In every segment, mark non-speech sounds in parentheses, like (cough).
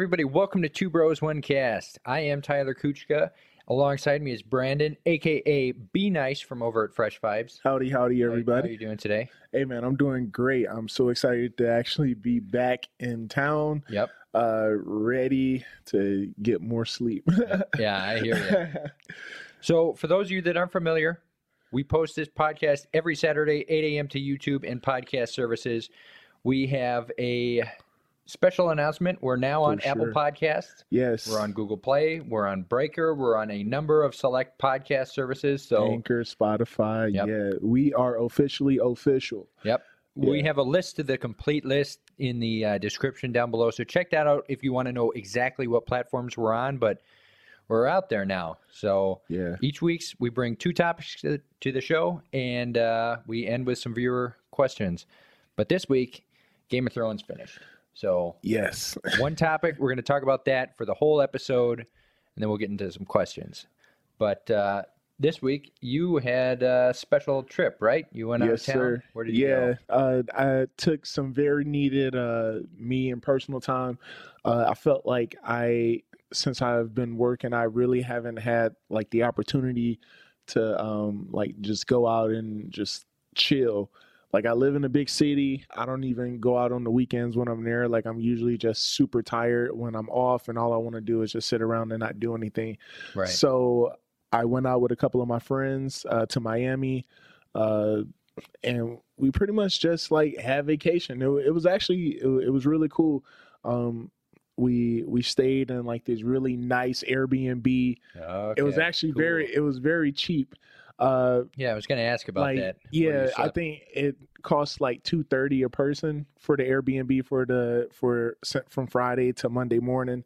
Everybody. Welcome to Two Bros One Cast. I am Tyler Kuchka. Alongside me is Brandon, aka Be Nice from over at Fresh Vibes. Howdy, howdy, everybody. How are you doing today? Hey, man, I'm doing great. I'm so excited to actually be back in town, Yep. uh, ready to get more sleep. Yeah, I hear you. (laughs) So, for those of you that aren't familiar, we post this podcast every Saturday, 8 a.m. to YouTube and podcast services. We have a special announcement. We're now on For Apple sure. Podcasts. yes. We're on Google Play. We're on Breaker. We're on a number of select podcast services. So, Anchor, Spotify. Yep. Yeah, we are officially official. Yep. We have a list of the complete list in the uh, description down below. So check that out if you want to know exactly what platforms we're on. But we're out there now. So Yeah. each week's we bring two topics to, to the show, and uh, we end with some viewer questions. But this week, Game of Thrones finished. So Yes. (laughs) one topic we're going to talk about that for the whole episode, and then we'll get into some questions. But uh, this week you had a special trip, right? You went out yes, of town. sir. Where did you yeah, go? uh, I took some very needed uh, me and personal time. Uh, I felt like I, since I've been working, I really haven't had like the opportunity to um, like just go out and just chill. Like I live in a big city. I don't even go out on the weekends when I'm there. Like I'm usually just super tired when I'm off, and all I want to do is just sit around and not do anything. Right. So I went out with a couple of my friends uh, to Miami, uh, and we pretty much just like had vacation. It, it was actually it, it was really cool. Um, we we stayed in like this really nice Airbnb. It was actually cool. very it was very cheap. Uh, Yeah, I was going to ask about like that. yeah, I think it costs like two thirty a person for the Airbnb for the for from Friday to Monday morning,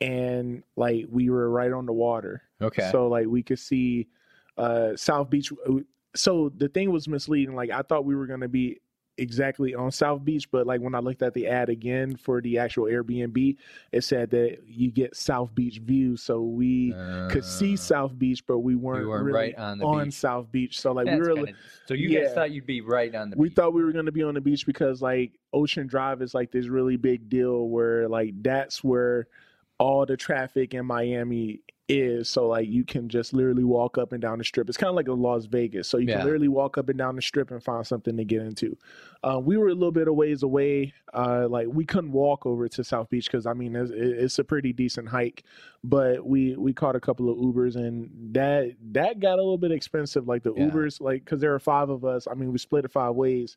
and like we were right on the water. Okay. So like we could see uh South Beach. So the thing was misleading. Like I thought we were gonna be exactly on South Beach, but like when I looked at the ad again for the actual Airbnb, it said that you get South Beach views. So we could see Uh, South Beach, but we weren't, weren't really right on on beach. South Beach. So like that's we were. kinda- so you guys thought you'd be right on the we beach. We thought we were going to be on the beach because like Ocean Drive is like this really big deal where like that's where all the traffic in Miami is. So like you can just literally walk up and down the strip. It's kind of like a Las Vegas. So you Yeah. can literally walk up and down the strip and find something to get into. Uh, we were a little bit of ways away. Uh, like we couldn't walk over to South Beach because I mean it's, it's a pretty decent hike. But we we caught a couple of Ubers and that that got a little bit expensive. Like the Yeah. Ubers, like because there were five of us. I mean we split it five ways,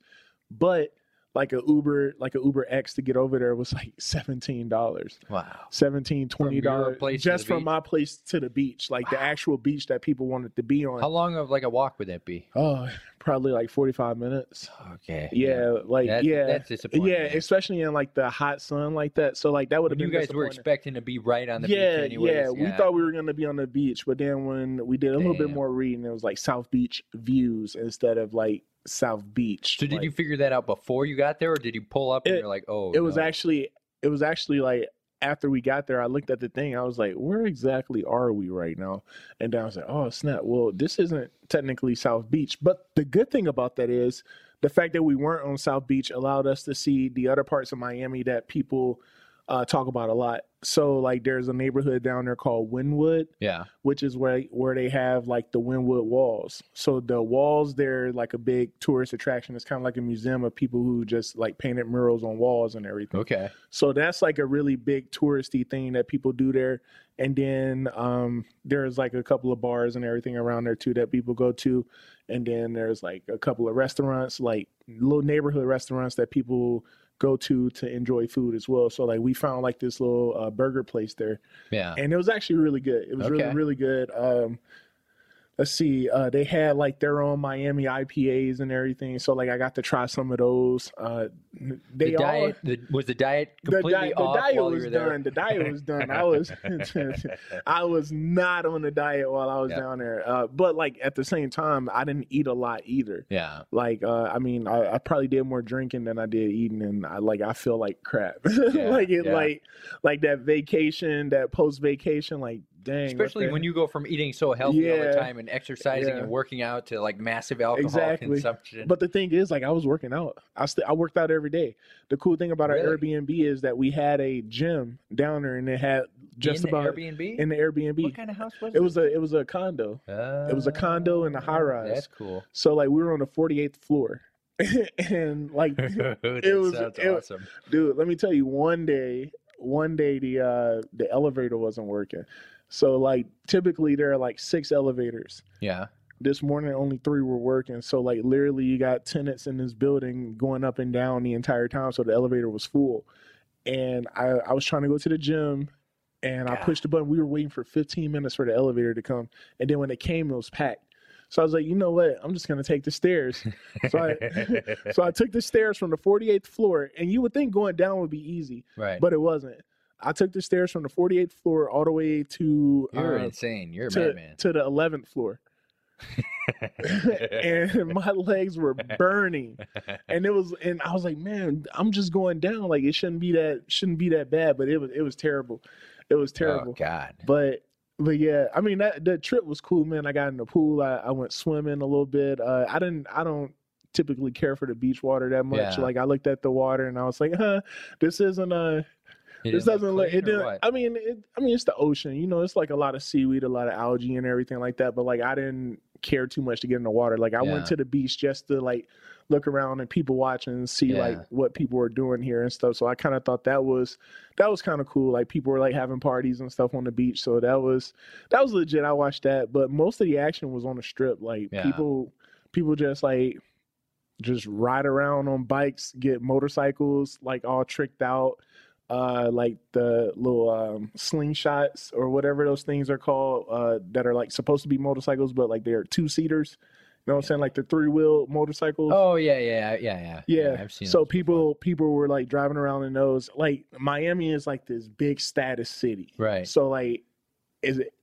but like a Uber, like a Uber X to get over there was like seventeen dollars. wow. 17 20 your dollars place to just from beach? my place to the beach like the actual beach that people wanted to be on How long of like a walk would that be? oh probably like 45 minutes Okay. yeah like That- yeah That's disappointing. yeah especially in like the hot sun like that so like that would have been you guys were expecting to be right on the yeah, beach anyways. yeah, we thought we were gonna be on the beach, but then when we did a little bit more reading, it was like South Beach views instead of like South Beach. So did Like, you figure that out before you got there, or did you pull up and It- you're like, oh, it was actually it was actually like after we got there i looked at the thing i was like where exactly are we right now? And i was like oh snap well this isn't technically south beach. But the good thing about that is the fact that we weren't on south beach allowed us to see the other parts of miami that people uh, talk about a lot so like there's a neighborhood down there called wynwood yeah. which is where where they have like the Wynwood walls. So the walls there like a big tourist attraction. It's kind of like a museum of people who just like painted murals on walls and everything. Okay. So that's like a really big touristy thing that people do there. And then um, there's like a couple of bars and everything around there too that people go to. And then there's like a couple of restaurants, like little neighborhood restaurants that people go to to enjoy food as well. So like we found like this little uh, burger place there Yeah. and it was actually really good. It was Okay. really really good. Um, let's see, uh, they had like their own Miami IPAs and everything. So like I got to try some of those. Uh, they the all diet the, was the diet the, completely di- the diet while was you were there. done. The diet was done. I was (laughs) I was not on the diet while I was Yeah. down there. Uh, but like at the same time, I didn't eat a lot either. yeah. Like, uh, I mean, I, I probably did more drinking than I did eating, and I like I feel like crap. (laughs) Yeah, like it, yeah. like like that vacation, that post vacation, like dang. Especially when you go from eating so healthy all the time and exercising Yeah. and working out to like massive alcohol Exactly. consumption. But the thing is, like, I was working out. I st- I worked out every day. The cool thing about our Airbnb is that we had a gym down there, and it had just in the about Airbnb. in the Airbnb. what kind of house was it It was a it was a condo. Uh, it was a condo in a high rise. That's cool. So like we were on the 48th floor, (laughs) and like, (laughs) (laughs) it was- it- awesome. dude, let me tell you, one day, one day the uh the elevator wasn't working. So like typically there are like six elevators. Yeah. this morning only three were working. So like literally you got tenants in this building going up and down the entire time. So the elevator was full. And i, I was trying to go to the gym and i pushed the button. We were waiting for 15 minutes for the elevator to come. And then when it came it was packed. So i was like you know what? I'm just going to take the stairs. So i (laughs) so i took the stairs from the 48th floor. And you would think going down would be easy right. but it wasn't i took the stairs from the 48th floor all the way to You're uh, insane. You're a to, madman. to the 11th floor. (laughs) (laughs) And my legs were burning. And it was and i was like man i'm just going down. Like it shouldn't be that shouldn't be that bad. But it was it was terrible. It was terrible. Oh God. but but yeah i mean that the trip was cool man. I got in the pool. I, I went swimming a little bit. Uh, i didn't i don't typically care for the beach water that much. Yeah. like i looked at the water and i was like huh this isn't a It this doesn't look. It didn't. I mean, it, I mean, it's the ocean. You know, it's like a lot of seaweed, a lot of algae, and everything like that. But like, I didn't care too much to get in the water. Like, I Yeah. went to the beach just to like look around and people watching and see Yeah. like what people were doing here and stuff. So I kind of thought that was that was kind of cool. Like people were like having parties and stuff on the beach. So that was that was legit. I watched that, but most of the action was on the strip. Like Yeah. people people just like just ride around on bikes, get motorcycles like all tricked out uh like the little um slingshots or whatever those things are called uh that are like supposed to be motorcycles but like they're two seaters you know what i'm saying like the three wheel motorcycles Oh yeah, yeah, yeah, yeah. yeah, I've seen. so people before. people were like driving around in those like miami is like this big status city Right. so like is it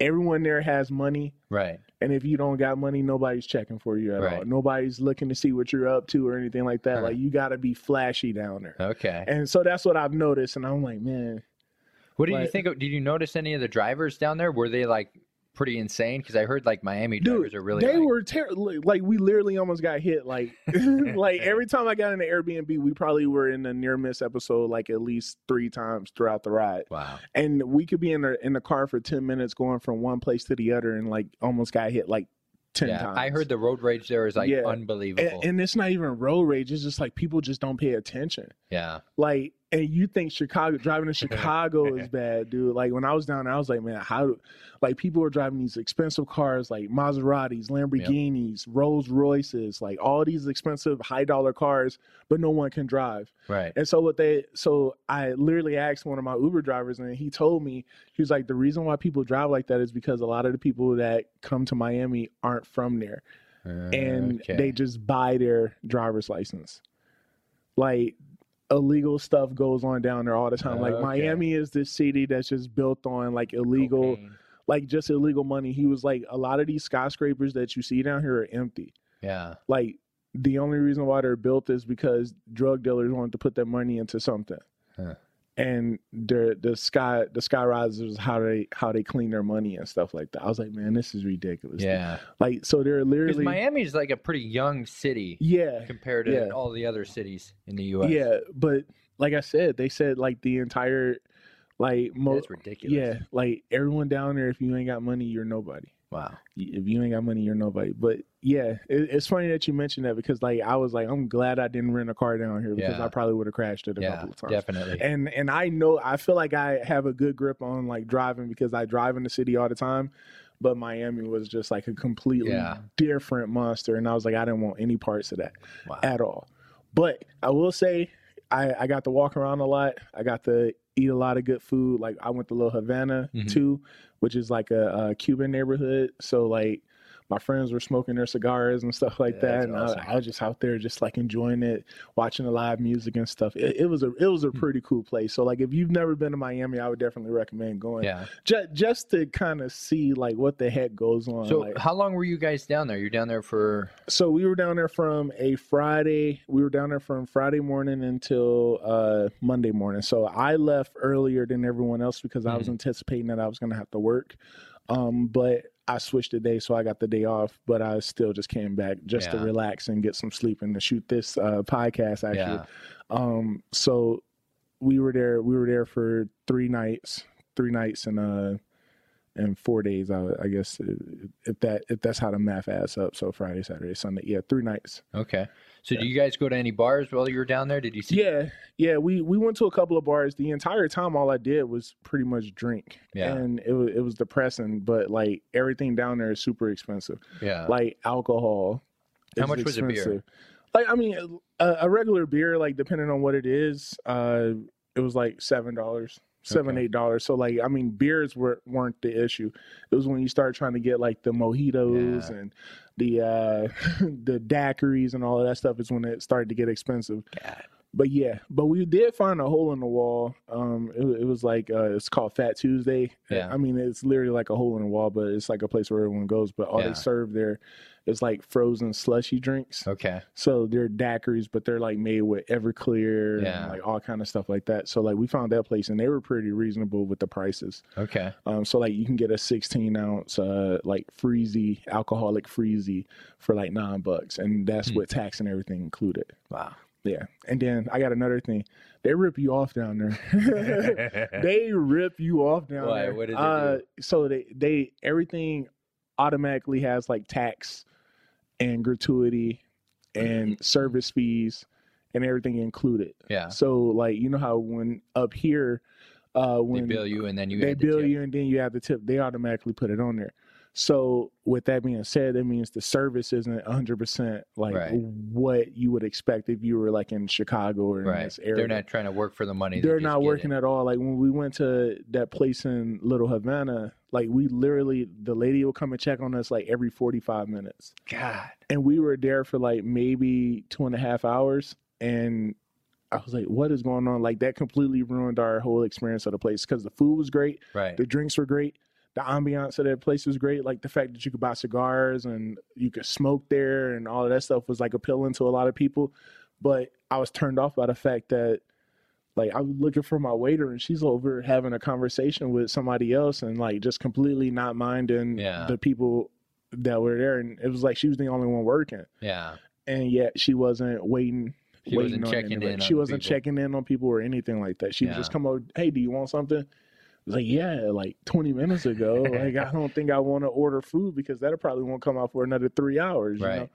everyone there has money Right. And if you don't got money nobody's checking for you at all. nobody's looking to see what you're up to or anything like that Huh. like you got to be flashy down there Okay. and so that's what i've noticed and i'm like man What did you think? Of, did you notice any of the drivers down there? Were they like pretty insane? Because I heard like Miami drivers are really. they like, were terrible. Like we literally almost got hit. Like, (laughs) like (laughs) every time I got in the Airbnb, we probably were in a near miss episode like at least three times throughout the ride. Wow. And we could be in the in the car for ten minutes going from one place to the other, and like almost got hit like ten yeah, times. I heard the road rage there is like Yeah. unbelievable. and, and it's not even road rage. It's just like people just don't pay attention. yeah. Like, and you think Chicago driving to (laughs) Chicago is bad, dude. Like when I was down there, I was like, man, how? do Like people are driving these expensive cars, like Maseratis, Lamborghinis, Rolls Royces, like all these expensive high dollar cars, but no one can drive. Right. And so what they, so I literally asked one of my Uber drivers, and he told me he was like, the reason why people drive like that is because a lot of the people that come to Miami aren't from there and Okay. they just buy their driver's license. Like illegal stuff goes on down there all the time. Like Okay. Miami is this city that's just built on like illegal, Cocaine. like just illegal money. He was like, a lot of these skyscrapers that you see down here are empty. Yeah. Like the only reason why they're built is because drug dealers wanted to put their money into something. Huh. And the the sky the sky risers how they how they clean their money and stuff like that. I was like, man, this is ridiculous. Yeah. Like so they're literally Miami's like a pretty young city yeah compared to Yeah. all the other cities in the U.S. Yeah, but like I said, they said like the entire like mo- That's ridiculous. yeah, like everyone down there. If you ain't got money, you're nobody. Wow. If you ain't got money, you're nobody. But yeah, it, it's funny that you mentioned that because like I was like, I'm glad I didn't rent a car down here because Yeah. I probably would have crashed it a Yeah. couple of times. Definitely. And and I know I feel like I have a good grip on like driving because I drive in the city all the time. But Miami was just like a completely Yeah. different monster, and I was like, I didn't want any parts of that wow. at all. But I will say, I, I got to walk around a lot. I got to eat a lot of good food. Like I went to Little Havana Mhm. too, which is like a, a Cuban neighborhood. So like my friends were smoking their cigars and stuff like Yeah, that, and awesome. I, I was just out there just like enjoying it, watching the live music and stuff. It, it was a it was a Hmm. pretty cool place. So like if you've never been to Miami, I would definitely recommend going. Yeah. Just just to kind of see like what the heck goes on. So like, how long were you guys down there? You're down there for so we were down there from a Friday. We were down there from Friday morning until uh, Monday morning. So I left earlier than everyone else because I was Mhm. anticipating that I was going to have to work. Um, but I switched the day, so I got the day off. But I still just came back just to relax and get some sleep and to shoot this uh, podcast. Actually, yeah. um, so we were there. We were there for three nights, three nights and uh, and four days. I, I guess if that if that's how the math adds up. So Friday, Saturday, Sunday. Yeah, three nights. Okay. So do you guys go to any bars while you were down there? Did you see? Yeah, yeah. We we went to a couple of bars. The entire time, all I did was pretty much drink. Yeah. and it was it was depressing. But like everything down there is super expensive. Yeah. Like alcohol. How much was a beer? Like I mean, a, a regular beer, like depending on what it is, uh, it was like seven dollars, seven Okay. eight dollars. So like I mean, beers were weren't the issue. It was when you start trying to get like the mojitos Yeah. and the uh (laughs) the daiquiris and all of that stuff is when it started to get expensive. God. But yeah, but we did find a hole in the wall. Um, it, it was like uh, it's called Fat Tuesday. Yeah. I mean, it's literally like a hole in the wall, but it's like a place where everyone goes. But all Yeah. they serve there is like frozen slushy drinks. Okay. So they're daiquiris, but they're like made with Everclear Yeah. and like all kind of stuff like that. So like we found that place and they were pretty reasonable with the prices. Okay. Um, so like you can get a 16 ounce uh like freezy alcoholic freezy for like nine bucks, and that's Hmm. with tax and everything included. Wow. Yeah. And then I got another thing. They rip you off down there. (laughs) they rip you off down Why? there. What did they uh, do? So they they everything automatically has like tax and gratuity and service fees and everything included. Yeah. So like you know how when up here uh They when bill you and then you they the bill tip. you and then you have the tip, they automatically put it on there. So with that being said, that means the service isn't 100% like Right. what you would expect if you were like in Chicago or in Right. this area. They're not trying to work for the money. They're not working it. at all. Like when we went to that place in Little Havana, like we literally the lady would come and check on us like every 45 minutes. God. And we were there for like maybe two and a half hours and I was like, what is going on? Like that completely ruined our whole experience of the place because the food was great, Right. the drinks were great, the ambiance of that place was great. Like the fact that you could buy cigars and you could smoke there and all of that stuff was like appealing to a lot of people. But I was turned off by the fact that like I was looking for my waiter and she's over having a conversation with somebody else and like just completely not minding Yeah. the people that were there and it was like she was the only one working Yeah. and yet she wasn't waiting She waiting wasn't on checking anybody. in she wasn't people. checking in on people or anything like that she would just come over hey do you want something was like, yeah, like 20 minutes ago. (laughs) like, I don't think I want to order food because that probably won't come out for another three hours. You Right. know?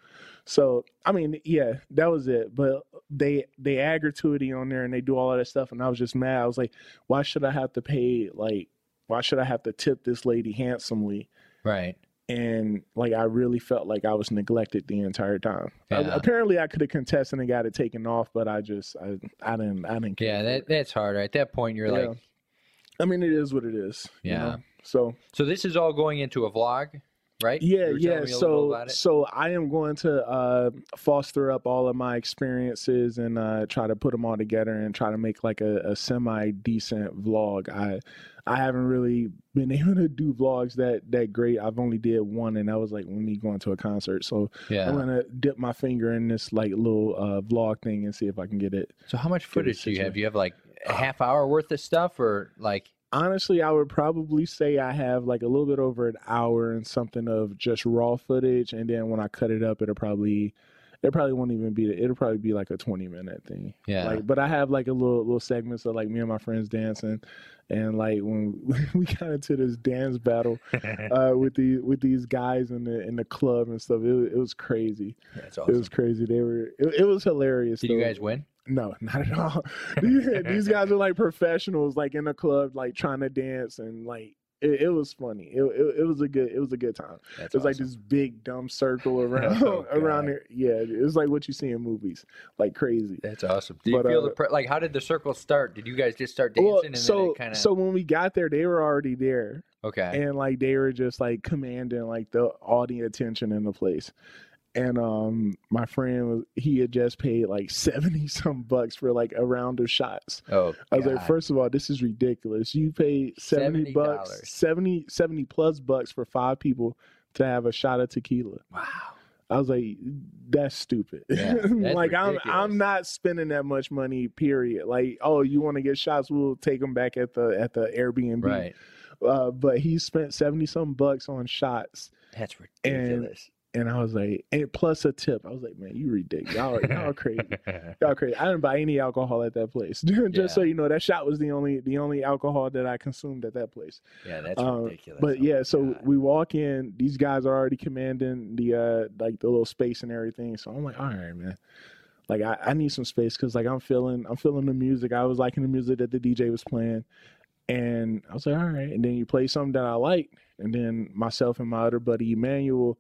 So, I mean, yeah, that was it. But they they add gratuity on there and they do all of that stuff, and I was just mad. I was like, why should I have to pay? Like, why should I have to tip this lady handsomely? Right. And like, I really felt like I was neglected the entire time. I- apparently, I could have contested and got it taken off, but I just, I, I didn't, I didn't care. Yeah. That that's hard. At that point, you're Yeah. like, I mean, it is what it is. you Yeah. know? So so this is all going into a vlog, right? Yeah, You yeah. me a little So, so I am going to uh, foster up all of my experiences and uh, try to put them all together and try to make like a, a semi decent vlog. I I haven't really been (laughs) able to do vlogs that that great. I've only did one, and that was like when me going to a concert. So yeah. I'm gonna dip my finger in this like little uh, vlog thing and see if I can get it. So how much footage do you have? you have like a half hour worth of stuff, or like? Honestly, I would probably say I have like a little bit over an hour and something of just raw footage, and then when I cut it up, it'll probably it probably won't even be it'll probably be like a 20 minute thing Yeah. like but i have like a little little segments of like me and my friends dancing and like when (laughs) we got into this dance battle (laughs) uh with the with these guys in the in the club and stuff it, it was crazy That's awesome. it was crazy they were it, it was hilarious Did you guys win? No, (laughs) not at all. these, these guys are like professionals, like in the club, like trying to dance, and like it, it was funny. It, it it was a good it was a good time. That's It was like this big dumb circle (laughs) around Oh, (laughs) around there. Yeah, it's like what you see in movies, like crazy. That's awesome. Do you feel uh, the pre- like? How did the circle start? Did you guys just start dancing Well, and then so it kind of? so when we got there, they were already there. Okay. and like they were just like commanding like the all the attention in the place. And um my friend was he had just paid like (laughs) 70 some bucks for like a round of shots. oh, I was like, first of all, this is ridiculous. You pay 70 bucks, $70. 70, 70 plus bucks for five people to have a shot of tequila. wow. I was like, that's stupid. Yeah, (laughs) that's like I'm. I'm not spending that much money, period. Like, oh, you want to get shots, we'll take them back at the at the Airbnb. Right. Uh, but he spent 70 some bucks on shots. That's ridiculous. And I was like, and plus a tip. I was like, man, you ridiculous. Y'all, are- y'all crazy. (laughs) Y'all crazy. I didn't buy any alcohol at that place. (laughs) Just so you know, that shot was the only the only alcohol that I consumed at that place. yeah, that's Um, ridiculous. But Oh yeah, so God. we walk in. These guys are already commanding the uh like the little space and everything. So I'm like, all right, man. Like I, I need some space because like I'm feeling I'm feeling the music. I was liking the music that the DJ was playing, and I was like, all right. And then you play something that I like, and then myself and my other buddy Emmanuel.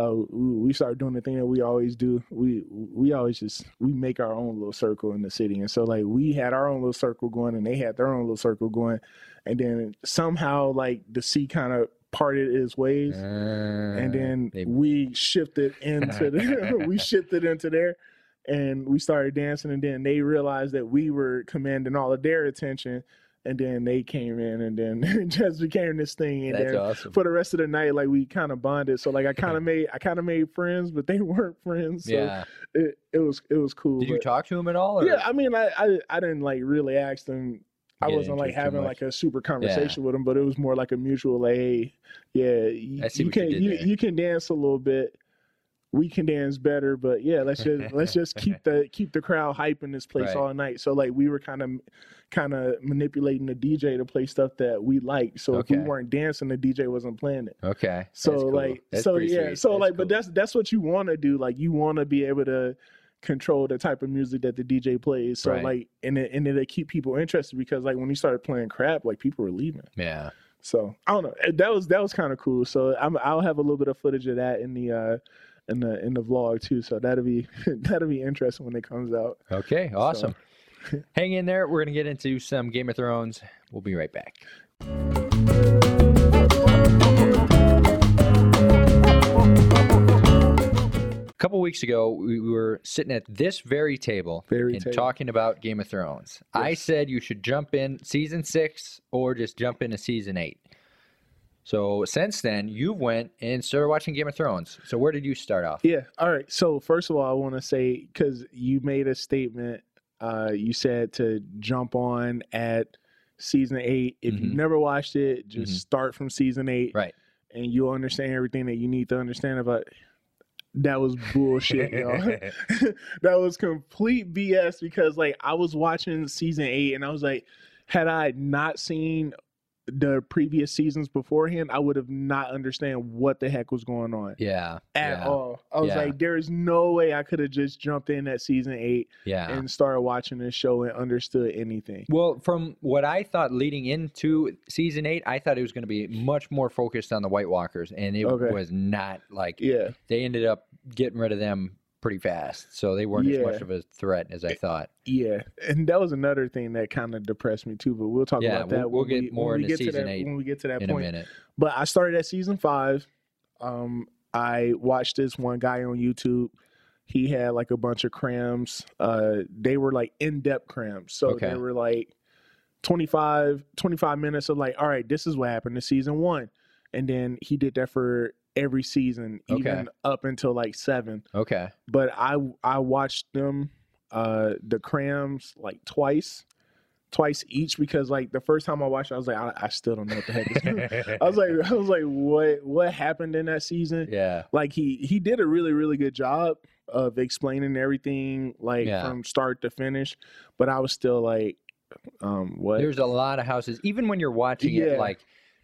Uh, we started doing the thing that we always do. We we always just we make our own little circle in the city, and so like we had our own little circle going, and they had their own little circle going, and then somehow like the sea kind of parted its ways, and then Uh, they- we shifted into the, (laughs) (laughs) we shifted into there, and we started dancing, and then they realized that we were commanding all of their attention, and then they came in, and then (laughs) it just became this thing, and that's then awesome. for the rest of the night, like we kind of bonded. So like I (laughs) kind of made I kind of made friends, but they (laughs) weren't friends. So yeah. it, it was it was cool. Did you talk to him at all? Or? yeah, I mean, I, I I didn't like really ask them. I Get wasn't like having like a super conversation with them, but it was more like a mutual. Like, hey, yeah, you, you can you, you can dance a little bit. We can dance better, but yeah, let's just let's just keep the (laughs) keep the crowd hype in this place Right. all night. So like we were kind of kind of manipulating the DJ to play stuff that we liked. So if we weren't dancing, the DJ wasn't playing it. Okay. So cool. like That's so yeah so That's like but that's that's what you want to do like you want to be able to control the type of music that the DJ plays so Right. like and it, and it'll keep people interested because like when you started playing crap like people were leaving yeah. so I don't know that was that was kind of cool so I'm I'll have a little bit of footage of that in the uh in the in the vlog too so that'll be (laughs) that'll be interesting when it comes out Okay. Awesome. (laughs) Hang in there. We're gonna get into some Game of Thrones. We'll be right back. A couple weeks ago, we we were sitting at this very table Very and table. talking about Game of Thrones. I said you should jump in season six or just jump into season eight. So since then, you went and started watching Game of Thrones. So where did you start off? Yeah. All right. So first of all, I want to say because you made a statement. Uh, you said to jump on at season eight. If Mhm. you've never watched it, just Mhm. start from season eight, Right. and you'll understand everything that you need to understand about. It. That was bullshit, (laughs) y'all. (laughs) that was complete BS because like I was watching season eight and I was like, had I not seen the previous seasons beforehand, I would have not understand what the heck was going on yeah. at yeah, all. I was Yeah. like, there is no way I could have just jumped in at season eight Yeah. and started watching this show and understood anything. Well, from what I thought leading into season eight, I thought it was going to be much more focused on the White Walkers, and it Okay. was not. Like Yeah, they ended up getting rid of them pretty fast, so they weren't as much of a threat as I thought. yeah, and that was another thing that kind of depressed me too. But we'll talk Yeah, about that. we'll- we'll when get we, more when we get to season that, eight when we get to that In point. a minute, But I started at season five. Um, I watched this one guy on YouTube. He had like a bunch of crams. Uh, they were like in-depth crams. So Okay. they were like 25, 25 minutes of like, all right, this is what happened to season one. And then he did that for every season, Okay. even up until like seven. okay, But I I watched them uh the crams like twice. Twice each because like the first time I watched it, I was like, I, I still don't know what the heck is (laughs) going. I was like, I was like, what what happened in that season? yeah, Like he he did a really really good job of explaining everything like Yeah. from start to finish, but I was still like, um, what? there's a lot of houses. Even when you're watching Yeah. it, like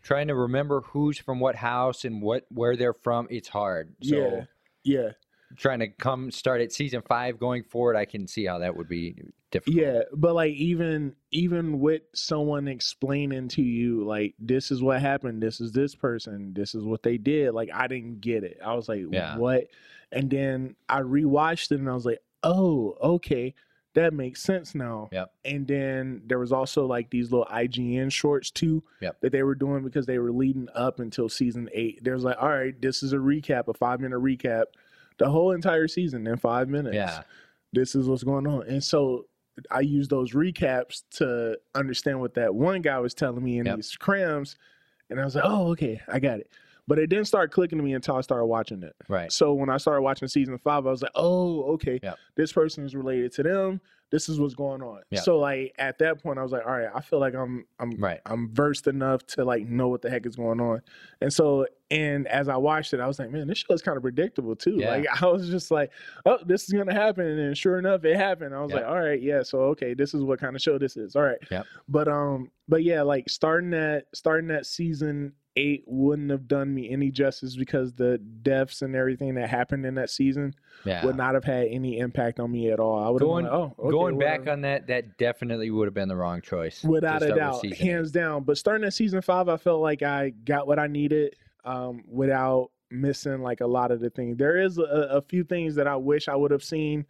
trying to remember who's from what house and what where they're from, it's hard. So yeah, yeah, trying to come start at season five going forward, I can see how that would be difficult. yeah. But like even even with someone explaining to you like this is what happened, this is this person, this is what they did. Like I didn't get it. I was like, Yeah. what? And then I rewatched it and I was like, oh, okay. That makes sense now. Yep. And then there was also like these little IGN shorts too Yep. that they were doing because they were leading up until season eight. There's like, all right, this is a recap, a five minute recap, the whole entire season in five minutes. Yeah. This is what's going on. And so I used those recaps to understand what that one guy was telling me in Yep. these crams. And I was like, oh, okay, I got it. But it didn't start clicking to me until I started watching it. Right. So when I started watching season five, I was like, oh, okay, Yep. this person is related to them. This is what's going on. Yep. So like at that point, I was like, all right, I feel like I'm I'm Right. I'm versed enough to like know what the heck is going on. And so and as I watched it, I was like, man, this show is kind of predictable too. Yeah. Like (laughs) I was just like, oh, this is gonna happen. And sure enough, it happened. I was Yep. like, all right, yeah, so okay, this is what kind of show this is. All right. Yep. But um, but yeah, like starting that starting that season eight wouldn't have done me any justice because the deaths and everything that happened in that season Yeah. would not have had any impact on me at all. I would have Going- like, oh, okay, Going back on that, that definitely would have been the wrong choice. without a doubt, hands down. But starting at season five, I felt like I got what I needed um, without missing like a lot of the things. There is a, a few things that I wish I would have seen,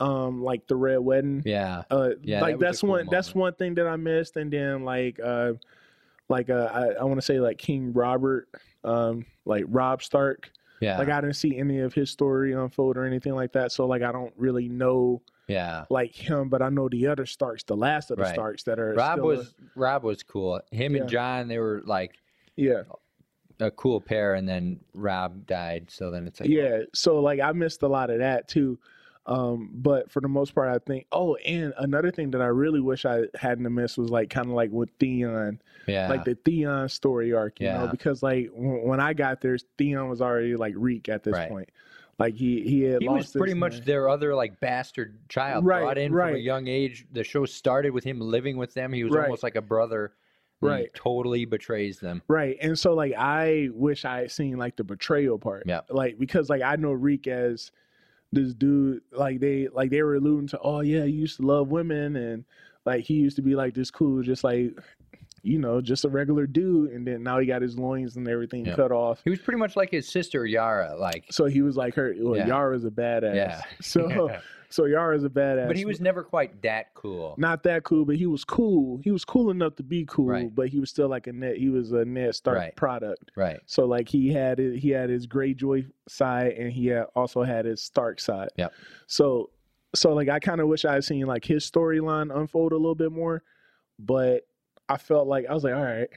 um, like the red wedding. Yeah. Uh, Yeah, like a that's cool one that's one thing that I missed, and then like uh, like uh, I, I want to say like King Robert, um, like Robb Stark. Yeah. Like I didn't see any of his story unfold or anything like that, so like I don't really know yeah. like him, but I know the other Starks, the last of the Right. Starks that are Robb was Robb was cool. Him Yeah. and Jon, they were like yeah. A cool pair, and then Robb died. So then it's like, yeah so like i missed a lot of that too um but for the most part i think oh and another thing that i really wish i hadn't missed was like kind of like with theon yeah, like the theon story arc you know Yeah. because like when, when i got there theon was already like reek at this Right. point like he he had he lost was pretty much name. their other like bastard child Right, brought in from a young age. The show started with him living with them. He was Right. almost like a brother. Right. totally betrays them. Right. And so like I wish I had seen like the betrayal part. Yeah. Like because like I know Reek as this dude like they like they were alluding to, oh yeah, he used to love women and like he used to be like this cool, just like you know, just a regular dude, and then now he got his loins and everything Yeah. cut off. He was pretty much like his sister Yara. Like, So he was like her. Well, Yeah. Yara's a badass. yeah. (laughs) So (laughs) so Yara's a badass. but he was never quite that cool. not that cool, but he was cool. He was cool enough to be cool, Right. but he was still like a net. He was a Ned Stark Right. product. Right. So like he had it, he had his Greyjoy side, and he had, also had his Stark side. Yep. So so like I kind of wish I had seen like his storyline unfold a little bit more, but I felt like I was like, all right.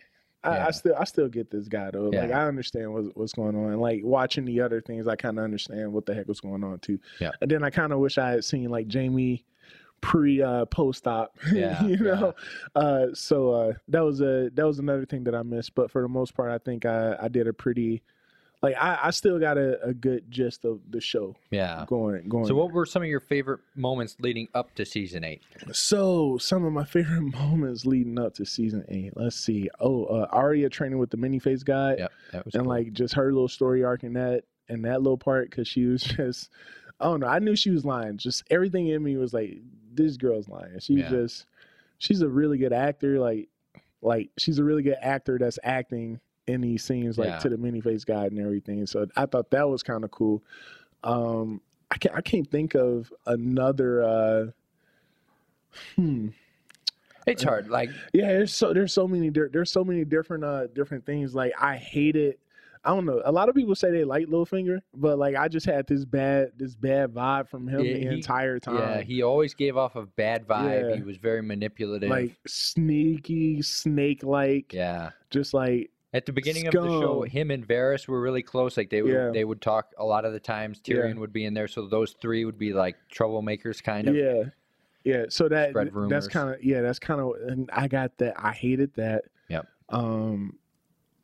I, Yeah. I still I still get this guy though. Like I understand what's what's going on. Like watching the other things, I kind of understand what the heck was going on too. Yeah. And then I kind of wish I had seen like Jaime pre uh post op. (laughs) Yeah, you know. Uh so uh that was a that was another thing that I missed. But for the most part I think I, I did a pretty like I, I still got a, a good gist of the show Yeah. going going. So, what were some of your favorite moments leading up to season eight? So some of my favorite (laughs) moments leading up to season eight. Let's see. Oh, uh, Arya training with the mini face guy, Yep, that was and cool. like just her little story arc in that and that little part because she was (laughs) just. I don't know. I knew she was lying. Just everything in me was like, this girl's lying. She's Yeah. just, she's a really good actor. Like, like she's a really good actor that's acting in these scenes, like Yeah. to the mini face guy and everything. So I thought that was kind of cool. Um, I can't, I can't think of another. uh Hmm. it's hard. Like, Yeah, there's so there's so many there's so many different uh different things. Like I hate it. I don't know. A lot of people say they like Littlefinger, but like I just had this bad this bad vibe from him Yeah, the he- entire time. yeah, he always gave off a bad vibe. Yeah. He was very manipulative. like sneaky, snake like, yeah. just like At the beginning of the show, him and Varys were really close. Like they would Yeah. they would talk a lot of the times. Yeah. Tyrion would be in there, so those three would be like troublemakers, kind of. yeah, yeah. So that that's kind of yeah, that's kind of and I got that. I hated that. Yep. Um,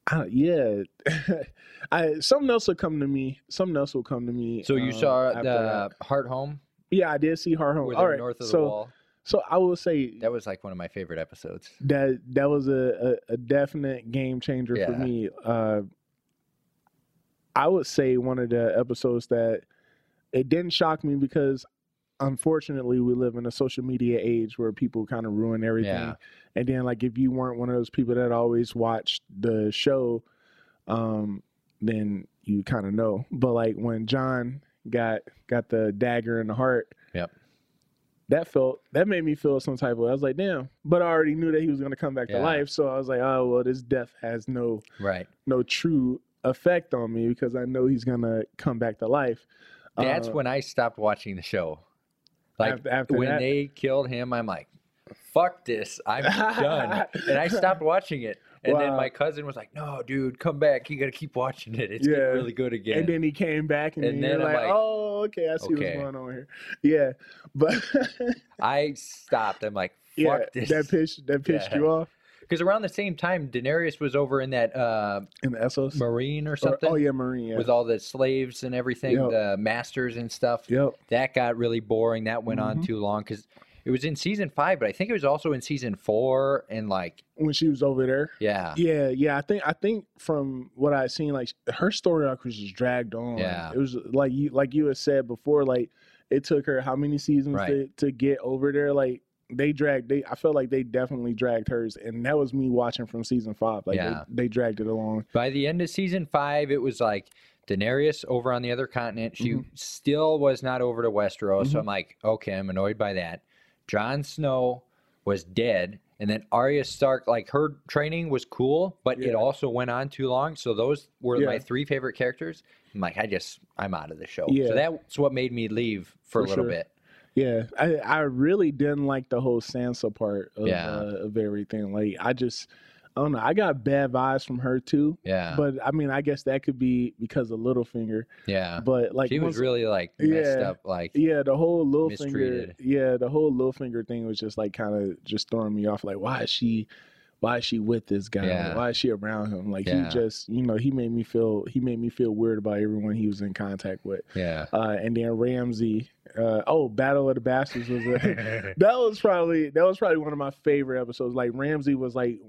I, yeah. (laughs) I something else will come to me. Something else will come to me. So you um, saw the that. Hardhome, Yeah, I did see Hardhome. All right, north of the wall. So I will say That was like one of my favorite episodes. that that was a, a, a definite game changer for me. Uh, I would say one of the episodes that it didn't shock me because unfortunately we live in a social media age where people kind of ruin everything. Yeah. And then like if you weren't one of those people that always watched the show, um, then you kind of know. But like when Jon got got the dagger in the heart. That felt that made me feel some type of way. I was like, damn. But I already knew that he was gonna come back Yeah. to life. So I was like, oh well, this death has no Right. no true effect on me because I know he's gonna come back to life. That's Uh, when I stopped watching the show. Like after, after when that, they killed him, I'm like, fuck this. I'm done. (laughs) And I stopped watching it. And then my cousin was like, no, dude, come back. You got to keep watching it. It's getting Yeah. really good again. and then he came back, and, And then, like, like, oh, okay, I see okay. what's going on here. Yeah, but (laughs) I stopped. I'm like, fuck yeah, this. that pissed that (laughs) pissed Yeah. you off Because around the same time, Daenerys was over in that uh, in the Essos. Meereen or Or- something oh yeah, Meereen. Yeah. with all the slaves and everything, Yep. the masters and stuff. yep. That got really boring. That went on Mhm. too long because it was in season five, but I think it was also in season four. And like, When she was over there. yeah, Yeah, yeah. I think I think from what I've seen, like her story arc was just dragged on. Yeah. it was like you like you had said before. Like it took her how many seasons Right. to, to get over there? Like they dragged. They I felt like they definitely dragged hers, and that was me watching from season five. Like Yeah. they, they dragged it along. by the end of season five, it was like Daenerys over on the other continent. She Mm-hmm. still was not over to Westeros. So I'm like, okay, I'm annoyed by that. Jon Snow was dead. And then Arya Stark, like her training was cool, but it also went on too long. So those were my three favorite characters. I'm like, I just, I'm out of the show. Yeah. So that's what made me leave for, a little sure. bit. Yeah, I I really didn't like the whole Sansa part of Yeah. uh, of everything. Like I just I don't know. I got bad vibes from her too. Yeah. But I mean, I guess that could be because of Littlefinger. yeah. But like she was once- really like messed Yeah. up. Like, Yeah, the whole Littlefinger. Yeah, the whole Littlefinger thing was just like kind of just throwing me off. Like, why is she? Why is she with this guy? Yeah. Why is she around him? Like Yeah. he just, you know, he made me feel. He made me feel weird about everyone he was in contact with. yeah. Uh, and then Ramsay. Uh, oh, Battle of the Bastards was a, (laughs) (laughs) that was probably that was probably one of my favorite episodes. Like Ramsay was like,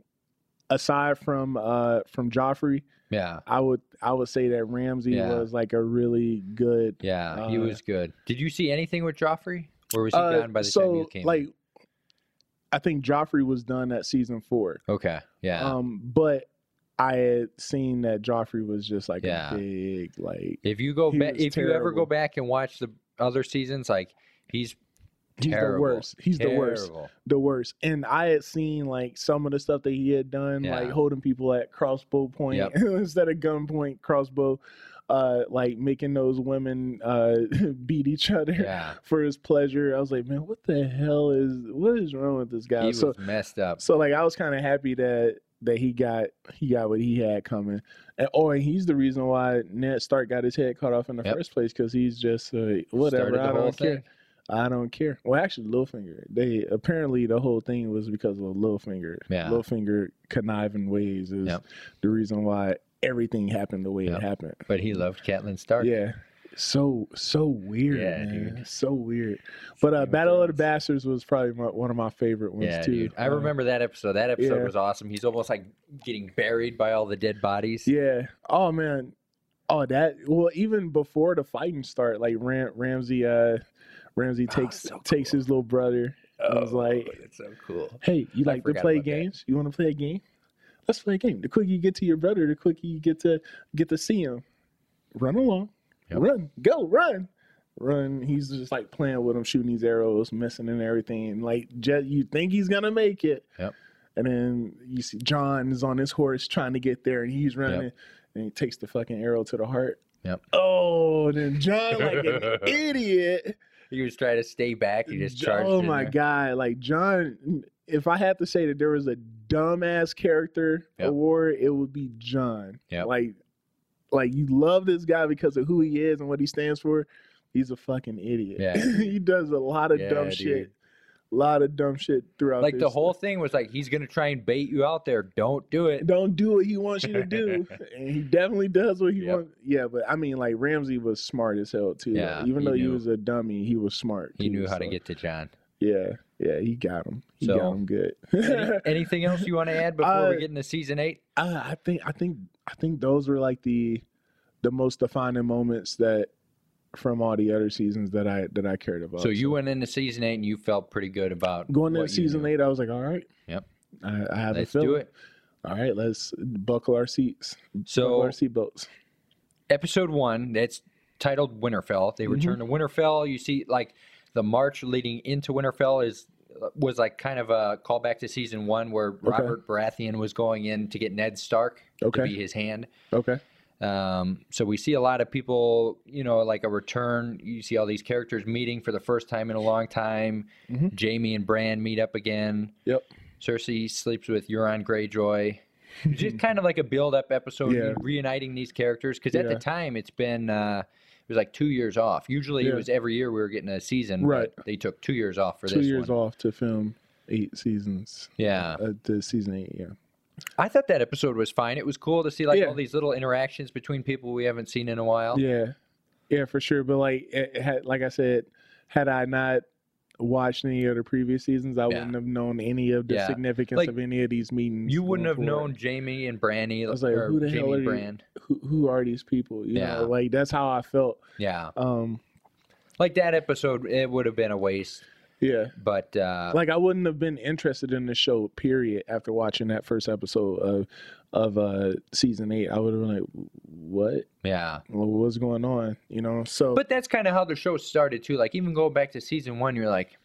aside from uh from Joffrey, yeah. I would I would say that Ramsay Yeah. was like a really good Yeah. he Uh, was good. Did you see anything with Joffrey? Or was he Uh, gone by the so, time you came? in? like, I think Joffrey was done at season four. Okay. Yeah. Um, but I had seen that Joffrey was just like Yeah. a big like if you go he back, if you ever go back and watch the other seasons, like he's he's terrible. the worst. He's the worst. The worst. And I had seen like some of the stuff that he had done, like holding people at crossbow point Yep. (laughs) instead of gunpoint crossbow. Uh, like making those women uh (laughs) beat each other Yeah. (laughs) for his pleasure. I was like, man, what the hell is what is wrong with this guy? He so was messed up. So like I was kind of happy that that he got he got what he had coming, and oh, and he's the reason why Ned Stark got his head cut off in the Yep. first place because he's just uh, whatever. I don't care. thing. I don't care. Well, actually, Littlefinger. They apparently the whole thing was because of Littlefinger. Yeah. Littlefinger conniving ways is Yep. the reason why everything happened the way Yep. it happened. But he loved Catelyn Stark. Yeah. So so weird, Yeah, man. dude. So weird. But uh, Battle of the. Bastards was probably my, one of my favorite ones Yeah, too. dude. I Uh, remember that episode. That episode yeah. was awesome. He's almost like getting buried by all the dead bodies. Yeah. Oh man. Oh that. Well, even before the fighting start, like Ram, Ramsay. Uh, Ramsay Oh, takes so takes cool. his little brother. and was oh, like, it's so cool. "Hey, you I like to play about that. games? You want to play a game? Let's play a game. The quicker you get to your brother, the quicker you get to get to see him. Run along, Yep. run, go, run." Run. He's just like playing with him, shooting these arrows, missing and everything. Like, you think he's gonna make it, Yep. and then you see Jon is on his horse trying to get there, and he's running, and he takes the fucking arrow to the heart. Yep. Oh, then Jon, like an (laughs) idiot. He was trying to stay back. He just charged. Oh my god! Like Jon, if I had to say that there was a dumbass character Yep. award, it would be Jon. Yep. Like, like you love this guy because of who he is and what he stands for. He's a fucking idiot. Yeah. (laughs) he does a lot of Yeah, dumb dude. shit. A lot of dumb shit throughout. Like the whole thing was like he's gonna try and bait you out there. Don't do it. Don't do what he wants you to do, (laughs) and he definitely does what he Yep. wants. Yeah, but I mean, like Ramsay was smart as hell too. Yeah, even he though he was a dummy, he was smart. He knew how to get to Jon. Yeah, yeah, he got him. He So, got him good. Any, anything else you want to add before Uh, we (laughs) get into season eight? Uh, I think I think I think those were like the the most defining moments that from all the other seasons that I that I cared about. So you went into season eight and you felt pretty good about going into season eight, I was like, all right, Yep. I, I have Let's a feeling. do it. All right, let's buckle our seats, buckle So our seatbelts. episode one, that's titled Winterfell. They Mhm. return to Winterfell. You see, like the march leading into Winterfell is was like kind of a callback to season one where Robert Baratheon was going in to get Ned Stark Okay. to be his hand. Okay. Um, so we see a lot of people, you know, like a return. You see all these characters meeting for the first time in a long time. Mhm. Jaime and Bran meet up again. Yep. Cersei sleeps with Euron Greyjoy. It's just kind of like a build-up episode, Yeah. reuniting these characters. Because at the time, it's been uh, it was like two years off. Usually, it was every year we were getting a season. Right. But they took two years off for Two this years one. off to film eight seasons. Yeah, Uh, the season eight. Yeah. I thought that episode was fine. It was cool to see like Yeah. all these little interactions between people we haven't seen in a while. Yeah, yeah, for sure. But like, it had, like I said, had I not watched any of the previous seasons, I Yeah. wouldn't have known any of the Yeah. significance Like, of any of these meetings. You wouldn't have forward. known Jaime and Branny I was like, or who the Jaime hell are and you? Bran. Who, who are these people? You Yeah. know, like that's how I felt. Yeah, Um, like that episode, it would have been a waste. Yeah, But uh, like I wouldn't have been interested in the show. Period. After watching that first episode of of uh season eight, I would have been like, what? yeah, what's going on? You know. So, but that's kind of how the show started too. Like even going back to season one, you're like,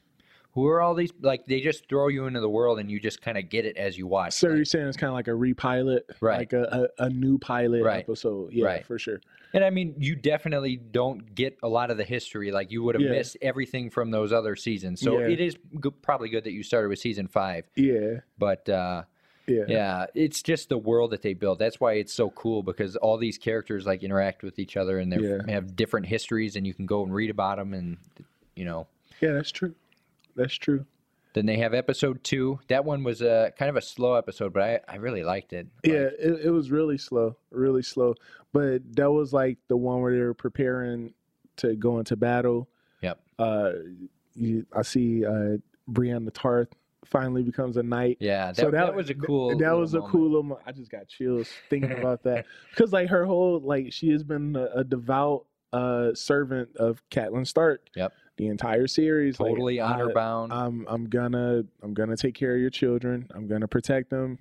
who are all these? Like they just throw you into the world and you just kind of get it as you watch. so Like- you're saying it's kind of like a repilot, Right. Like a, a, a new pilot Right. episode. Yeah, Right. for sure. And I mean, you definitely don't get a lot of the history. Like you would have Yeah. missed everything from those other seasons. So Yeah. it is probably good that you started with season five. Yeah, But uh, yeah, yeah, it's just the world that they build. That's why it's so cool because all these characters like interact with each other and they Yeah. have different histories, and you can go and read about them. And you know, yeah. That's true. That's true. then they have episode two. That one was a kind of a slow episode, but I, I really liked it. Yeah, Like, it, it was really slow, really slow. But that was like the one where they were preparing to go into battle. Yep. Uh, you, I see uh, Brienne the Tarth finally becomes a knight. yeah. That, so that, was a cool. That was a moment. cool little. I just got chills thinking (laughs) about that because like her whole like she has been a, a devout uh servant of Catelyn Stark. Yep. The entire series. like, Totally I- honor bound. I'm I'm gonna I'm gonna take care of your children. I'm gonna protect them.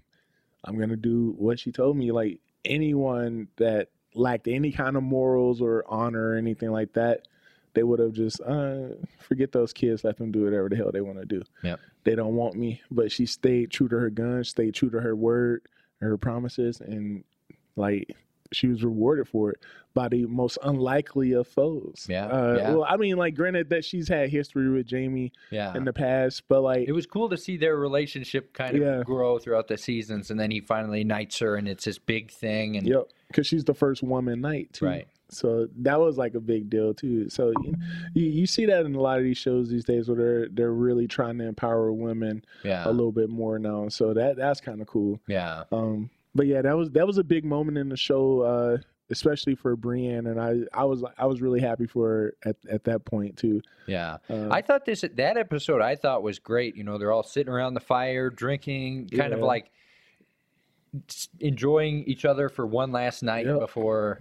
I'm gonna do what she told me. Like anyone that lacked any kind of morals or honor or anything like that, they would have just uh, forget those kids. Let them do whatever the hell they want to do. Yep. They don't want me, but she stayed true to her gun. Stayed true to her word, her promises, and like she was rewarded for it by the most unlikely of foes. Yeah, Uh, yeah. Well, I mean, like, granted that she's had history with Jaime yeah. in the past, but like, It was cool to see their relationship kind of Yeah. grow throughout the seasons, and then he finally knights her, and it's this big thing. And yep, because she's the first woman knight too. Right. So that was like a big deal too. So you, you you see that in a lot of these shows these days where they're they're really trying to empower women yeah, a little bit more now. So that that's kind of cool. yeah, Um, but yeah, that was that was a big moment in the show, uh, especially for Brienne, and I I was I was really happy for her at at that point too. yeah. Uh, I thought this that episode I thought was great. You know, they're all sitting around the fire, drinking, kind of like enjoying each other for one last night Yep. before.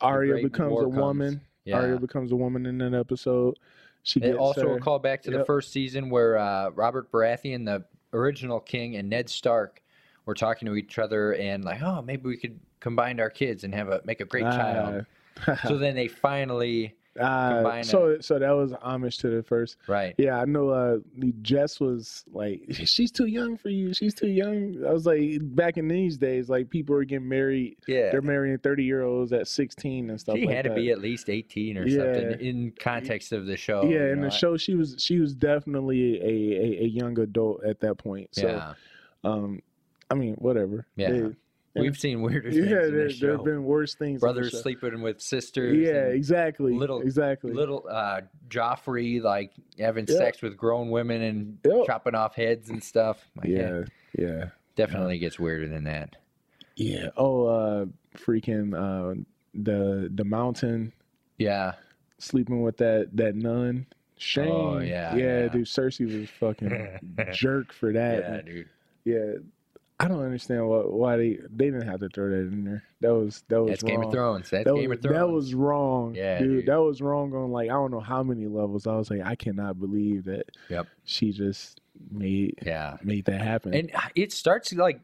Arya becomes a comes. woman. Yeah. Arya becomes a woman in that episode. She gets also her, a callback to the first season where uh, Robert Baratheon, the original king, and Ned Stark were talking to each other and like, oh, maybe we could combine our kids and have a make a great child. Ah. (laughs) So then they finally, combine so so that was homage to the first. right? Yeah, I know. Uh, the Jess was like, (laughs) "She's too young for you. She's too young." I was like, back in these days, like people were getting married. Yeah. They're marrying thirty year olds at sixteen and stuff. She like had to that. be at least 18 or Yeah. something in context of the show. yeah, in know, the show, she was she was definitely a, a, a young adult at that point. So, yeah. um, I mean, whatever. Yeah. They- We've seen weirder things yeah. There, have been worse things. in the Brothers sleeping with sisters. Yeah, exactly. little- exactly. Little uh, Joffrey like having Yeah. sex with grown women and Yep. chopping off heads and stuff. Like, yeah, yeah. definitely gets weirder than that. Yeah. Oh, uh, freaking uh, the the mountain Yeah, sleeping with that that nun. Shame. Oh, yeah, yeah, yeah. dude. Cersei was fucking (laughs) jerk for that. yeah, dude. Yeah. I don't understand why why they they didn't have to throw that in there. That was that was That's wrong. Game of Thrones. That's That Game was, of Thrones. that was wrong, Yeah, dude, dude. That was wrong on like I don't know how many levels. I was like, I cannot believe that. Yep. She just made yeah, made that happen. and it starts like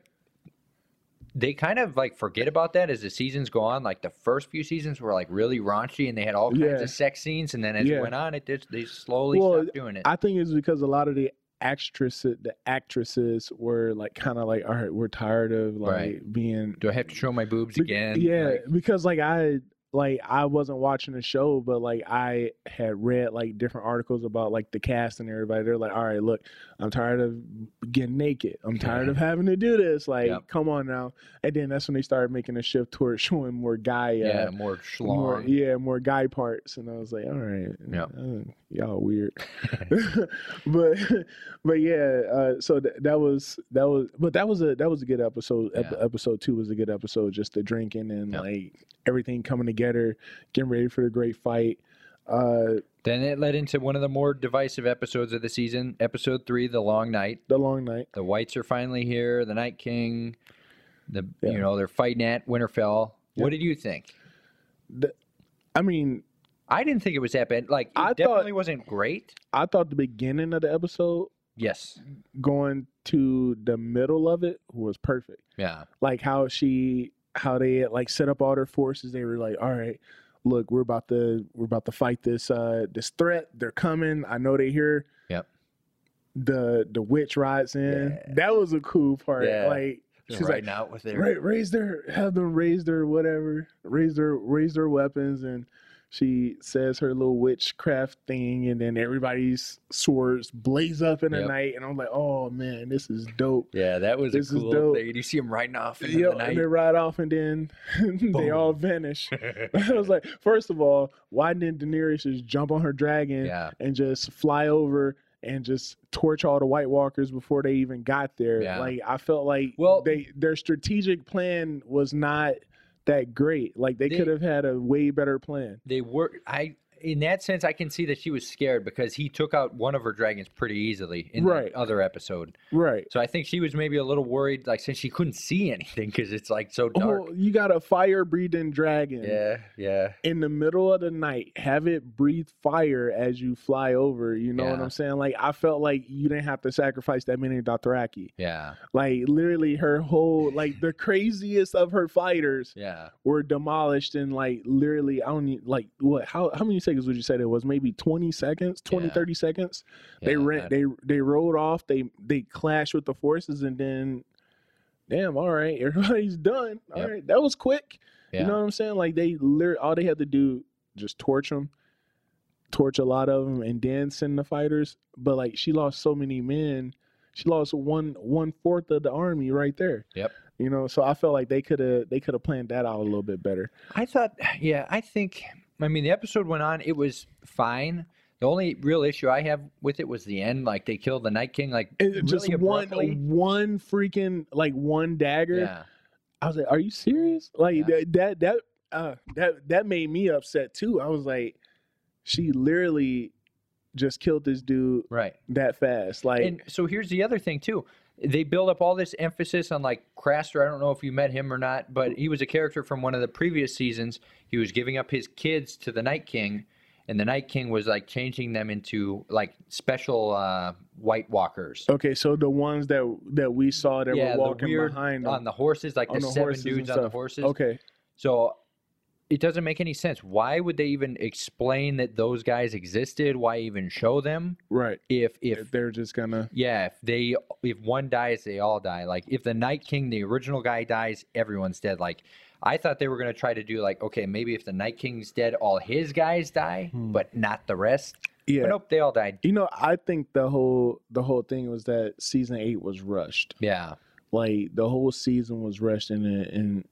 they kind of like forget about that as the seasons go on. Like the first few seasons were like really raunchy and they had all kinds Yeah. of sex scenes, and then as Yeah. it went on, it just they slowly Well, stopped doing it. I think it's because a lot of the actresses, the actresses were like kind of like, all right, we're tired of like Right. being Do I have to show my boobs Be- again? Yeah, Like, because like I like I wasn't watching the show, but like I had read like different articles about like the cast and everybody. They're like, all right, look, I'm tired of getting naked. I'm tired of (laughs) having to do this. Like, Yep. come on now. And then that's when they started making a shift towards (laughs) showing more guy. yeah, Uh, more more, schlong. yeah, more guy parts, and I was like, all right, Yep. uh, y'all weird, (laughs) but but yeah, uh, so th- that was that was, but that was a that was a good episode. Ep- episode two was a good episode, just the drinking and Yep. like everything coming together, getting ready for the great fight. Uh, Then it led into one of the more divisive episodes of the season, episode three, the long night. the long night. The whites are finally here. The Night King. The Yeah. you know they're fighting at Winterfell. Yep. What did you think? The, I mean, I didn't think it was that bad. Like it I thought- definitely wasn't great. I thought the beginning of the episode Yes. going to the middle of it was perfect. Yeah. like how she how they had, like set up all their forces. They were like all right look we're about to we're about to fight this uh this threat. They're coming. I know they here. Yep. the the witch rides in. Yeah. that was a cool part. Yeah. like She's riding like out with their ra- raise their have them raise their whatever raise their raise their weapons and she says her little witchcraft thing and then everybody's swords blaze up in the Yep. night and i'm like oh man this is dope Yeah, that was This a is cool dope. thing. You see him riding off into Yep, the and night. they ride off and then (laughs) they all vanish. (laughs) (laughs) I was like, first of all, why didn't Daenerys just jump on her dragon yeah. and just fly over and just torch all the White Walkers before they even got there? Yeah. Like I felt like Well- they their strategic plan was not that great. Like they, They- could have had a way better plan. They were I in that sense I can see that she was scared because he took out one of her dragons pretty easily in Right. the other episode. Right. So I think she was maybe a little worried like since she couldn't see (laughs) anything cuz it's like so oh, dark. Oh, you got a fire breathing dragon. yeah, yeah. in the middle of the night, have it breathe fire as you fly over. You know what I'm saying? Like I felt like you didn't have to sacrifice that many Dothraki. Yeah. Like literally, her whole like the craziest of her fighters Yeah. were demolished and like literally I don't need like what how how many seconds would you say there was? Maybe 20 seconds, 20 Yeah. 30 seconds. they yeah, ran that- they they rode off. They they clashed with the forces and then. Damn! All right, (laughs) everybody's done. All right, Yep. that was quick. yeah. You know what I'm saying? Like they literally all they had to do just torch them, torch a lot of them, and then send the fighters. But like she lost so many men, she lost one one fourth of the army right there. Yep. You know, so I felt like they could have they could have planned that out a little bit better. I thought, yeah, I think, I mean, the episode went on. It was fine. The only real issue I have with it was the end. Like they killed the Night King. Like And really just one one freaking like one dagger. Yeah, I was like, "Are you serious?" Like Yeah. that that that uh, that that made me upset too. I was like, she literally just killed this dude right. that fast. Like And so here's the other thing too. They build up all this emphasis on like Craster. I don't know if you met him or not, but he was a character from one of the previous seasons. He was giving up his kids to the Night King, and the Night King was like changing them into like special uh, White Walkers. Okay, so the ones that that we saw that yeah, were walking weird behind them. on the horses, like the, the seven dudes on the horses. okay, So it doesn't make any sense. Why would they even explain that those guys existed? Why even show them right. if If, if they're just gonna yeah, if they if one dies, they all die. Like if the Night King, the original guy dies, everyone's dead. Like I thought they were gonna try to do like, okay, maybe if the Night King's dead, all his guys die, Hmm. but not the rest. yeah. But nope, they all died. You know, I think the whole the whole thing was that season eight was rushed. Yeah. Like the whole season was rushed in in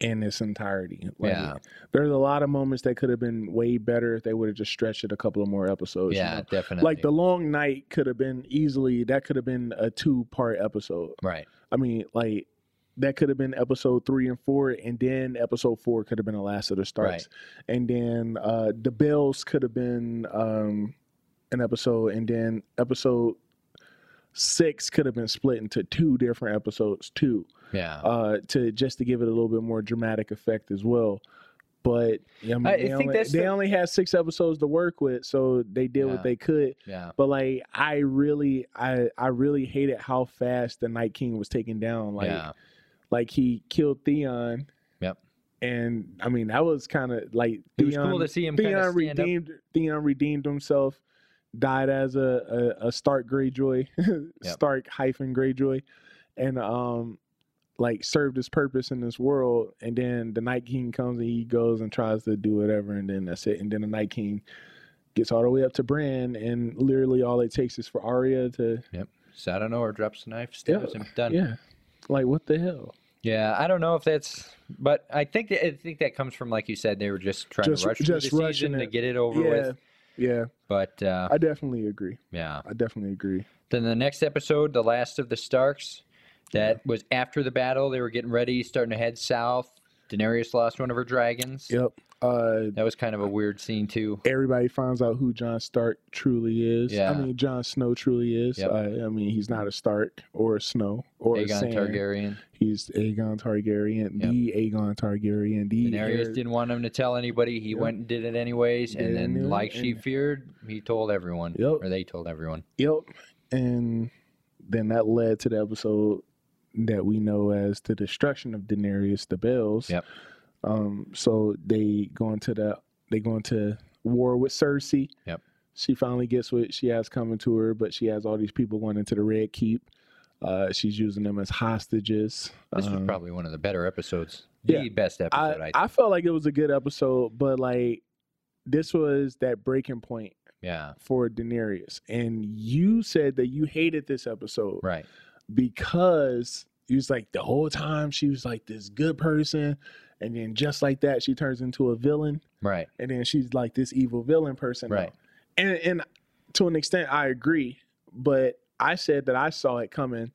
in its entirety. Like, Yeah. There's a lot of moments that could have been way better if they would have just stretched it a couple of more episodes. you yeah, know? definitely. Like the long night could have been easily that could have been a two part episode. right. I mean, like that could have been episode three and four, and then episode four could have been the last of the starts, and then uh the bells could have been um an episode, and then episode six could have been split into two different episodes too, Yeah. uh, to just to give it a little bit more dramatic effect as well. But yeah, I mean, I- they, think only, that's they the- only had six episodes to work with, so they did Yeah. what they could yeah. but like I really I I really hated how fast the Night King was taken down. Like yeah. like he killed Theon. Yep. And I mean that was kind of like It was Theon. cool to see him Theon stand up. redeemed. Theon redeemed himself. Died as a a, a Stark Greyjoy, (laughs) Stark hyphen Greyjoy, and um, like served his purpose in this world. And then the Night King comes and he goes and tries to do whatever, and then that's it. And then the Night King gets all the way up to Bran, and literally all it takes is for Arya to So I don't know, or drops the knife, stabs him, done. yeah, like what the hell? Yeah, I don't know if that's, but I think that I think that comes from like you said, they were just trying Just- to rush just the season to get it over yeah, with. Yeah, But uh, I definitely agree. yeah, I definitely agree. then the next episode, the last of the Starks, that was after the battle. They were getting ready, starting to head south. Daenerys lost one of her dragons. Yep. Uh, That was kind of a weird scene too. everybody finds out who Jon Stark truly is. Yeah. I mean, Jon Snow truly is. Yep. Uh, I mean, he's not a Stark or a Snow or a Aegon Sand. Targaryen. He's Aegon Targaryen, Yep. the Aegon Targaryen, the Daenerys heir- didn't want him to tell anybody. He Yep. went and did it anyways, and then, like she feared, he told everyone, Yep. or they told everyone. Yep. And then that led to the episode that we know as the destruction of Daenerys the Bells. Yep. Um, so they go into the they go into war with Cersei. Yep. She finally gets what she has coming to her, but she has all these people going into the Red Keep. Uh, she's using them as hostages. This was Um, probably one of the better episodes. The yeah. best episode, I, I, I felt like it was a good episode, but like this was that breaking point yeah, for Daenerys. And you said that you hated this episode right. because he was like the whole time she was like this good person, and then just like that she turns into a villain, Right. and then she's like this evil villain person. now. Right. And and to an extent I agree, but I said that I saw it coming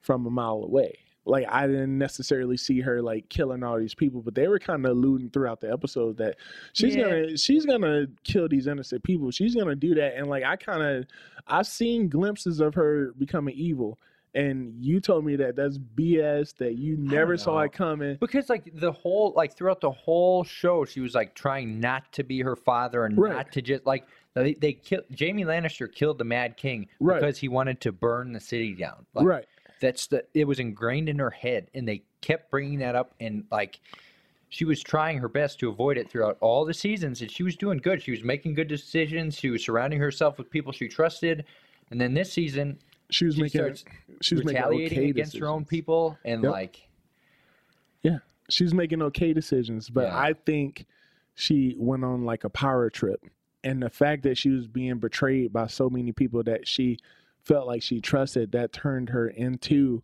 from a mile away. Like I didn't necessarily see her like killing all these people, but they were kind of alluding throughout the episode that she's Yeah. gonna she's gonna kill these innocent people. She's gonna do that, and like I kind of I've seen glimpses of her becoming evil, and you told me that that's BS. That you never saw it coming. Because like the whole like throughout the whole show, she was like trying not to be her father and Right. not to just like they they killed Jaime Lannister killed the Mad King Right. because he wanted to burn the city down. Like, right. That's the it was ingrained in her head, and they kept bringing that up, and like she was trying her best to avoid it throughout all the seasons, and she was doing good. She was making good decisions. She was surrounding herself with people she trusted, and then this season She was she making she was making retaliating okay against her own decisions. people, and Yep. like she's making okay decisions, but Yeah. I think she went on like a power trip. And the fact that she was being betrayed by so many people that she felt like she trusted, that turned her into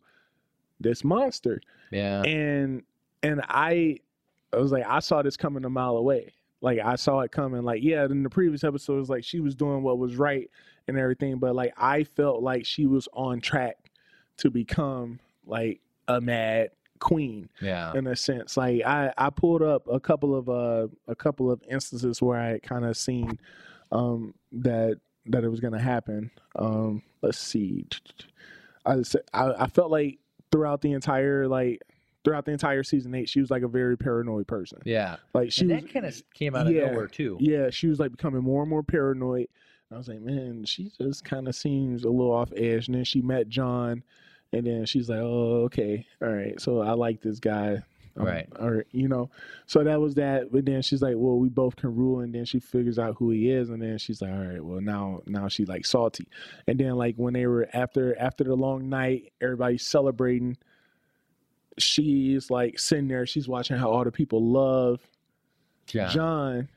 this monster. yeah, And and I I was like, I saw this coming a mile away. Like I saw it coming. Like, yeah, in the previous episodes, like she was doing what was right and everything, but like I felt like she was on track to become like a mad queen yeah. in a sense. Like I, I pulled up a couple of uh a couple of instances where I kind of seen um that that it was gonna happen. Um let's see. I, I felt like throughout the entire like throughout the entire season eight, she was like a very paranoid person. Yeah, Like she and was that kind of came out of yeah, nowhere too. yeah, she was like becoming more and more paranoid. And I was like, man, she just kind of seems a little off edge. And then she met Jon, and then she's like, oh, okay, all right. So I like this guy, Um, Right. Or you know, so that was that. But then she's like, well, we both can rule. And then she figures out who he is, and then she's like, all right, well now now she's like salty. And then like when they were after after the long night, everybody's celebrating. She's like sitting there, she's watching how all the people love Yeah, Jon,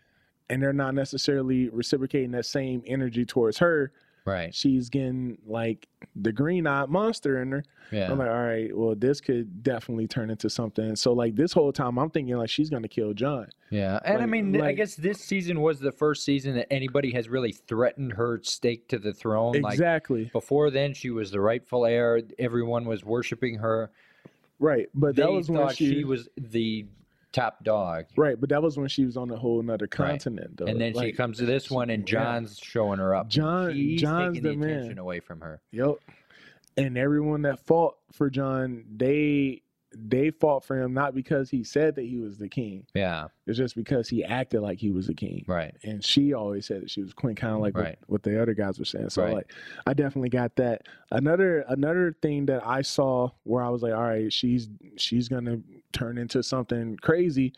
and they're not necessarily reciprocating that same energy towards her. right. She's getting like the green eyed monster in her. Yeah, I'm like, all right, well, this could definitely turn into something. So like this whole time, I'm thinking like she's gonna kill Jon. yeah. And I like- mean, I guess this season was the first season that anybody has really threatened her stake to the throne. Like exactly, before then, she was the rightful heir. Everyone was worshiping her. Right. But They that was when thought she, she was the top dog. right. But that was when she was on a whole nother continent, though. And then she Like, comes to this one, and. Jon's showing her up. Jon- He's Jon's taking the, the man. attention away from her. Yep. And everyone that fought for Jon, they they fought for him not because he said that he was the king. Yeah. It's just because he acted like he was the king. Right. And she always said that she was queen, kind of like Right. what, what the other guys were saying. So Right. like, I definitely got that. Another another thing that I saw where I was like, all right, she's she's gonna turn into something crazy,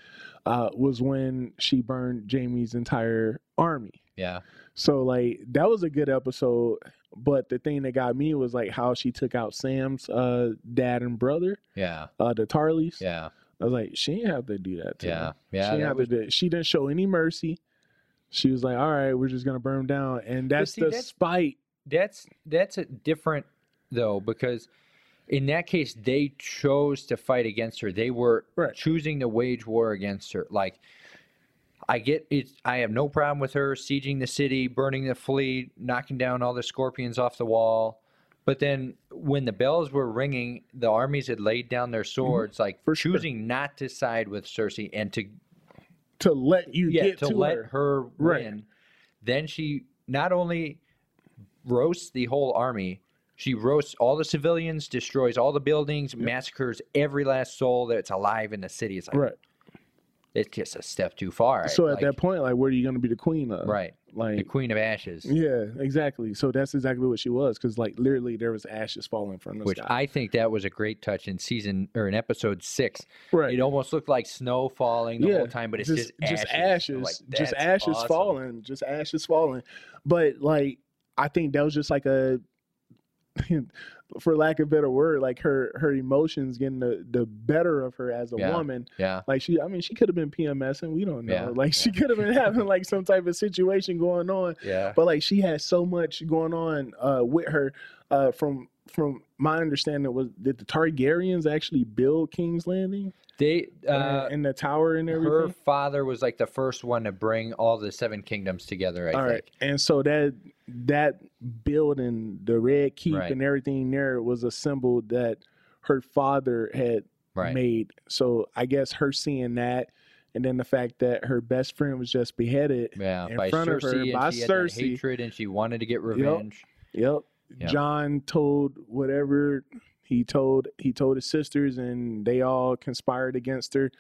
uh, was when she burned Jaime's entire army. Yeah. So like that was a good episode. But the thing that got me was like how she took out Sam's uh, dad and brother, Yeah. uh, the Tarlys. Yeah. I was like, she didn't have to do that. To Yeah. him. Yeah. she didn't have was- to do. She didn't show any mercy. She was like, all right, we're just gonna burn him down, and that's see, the that's- spite. That's that's a different though because in that case they chose to fight against her. They were Right. choosing to wage war against her. Like I get it. I have no problem with her sieging the city, burning the fleet, knocking down all the scorpions off the wall. But then when the bells were ringing, the armies had laid down their swords, like Mm-hmm. For sure. choosing not to side with Cersei and to To let you yeah, get to, to, let her. her, Right. win. Then she not only roasts the whole army, she roasts all the civilians, destroys all the buildings, massacres every last soul that's alive in the city. It's like right. It's just a step too far. So at Like, that point, like, where are you gonna be the queen of? right, Like the Queen of Ashes, yeah, exactly. So that's exactly what she was, because like literally there was ashes falling from the which sky. I think that was a great touch in season or in episode six. right. It almost looked like snow falling the yeah, whole time, but it's just, just ashes. I'm like, just ashes awesome." falling, just ashes falling. But like, I think that was just like a, (laughs) for lack of a better word, like her her emotions getting the the better of her as a Yeah. woman. Yeah, Like she, I mean, she could have been PMSing. We don't know. Yeah, Like she could have been (laughs) having like some type of situation going on. yeah, But like she had so much going on uh, with her. Uh, from from my understanding, was did the Targaryens actually build King's Landing they. Uh, and the tower and everything? her father was like the first one to bring all the seven kingdoms together. I All think. right, and so that that building, the Red Keep, Right. and everything there was a symbol that her father had Right. made. So I guess her seeing that, and then the fact that her best friend was just beheaded. Yeah, in by front of Cersei, her, and by she had that Cersei. hatred, and she wanted to get revenge. Yep. Yep. John told whatever he told he told his sisters, and they all conspired against her.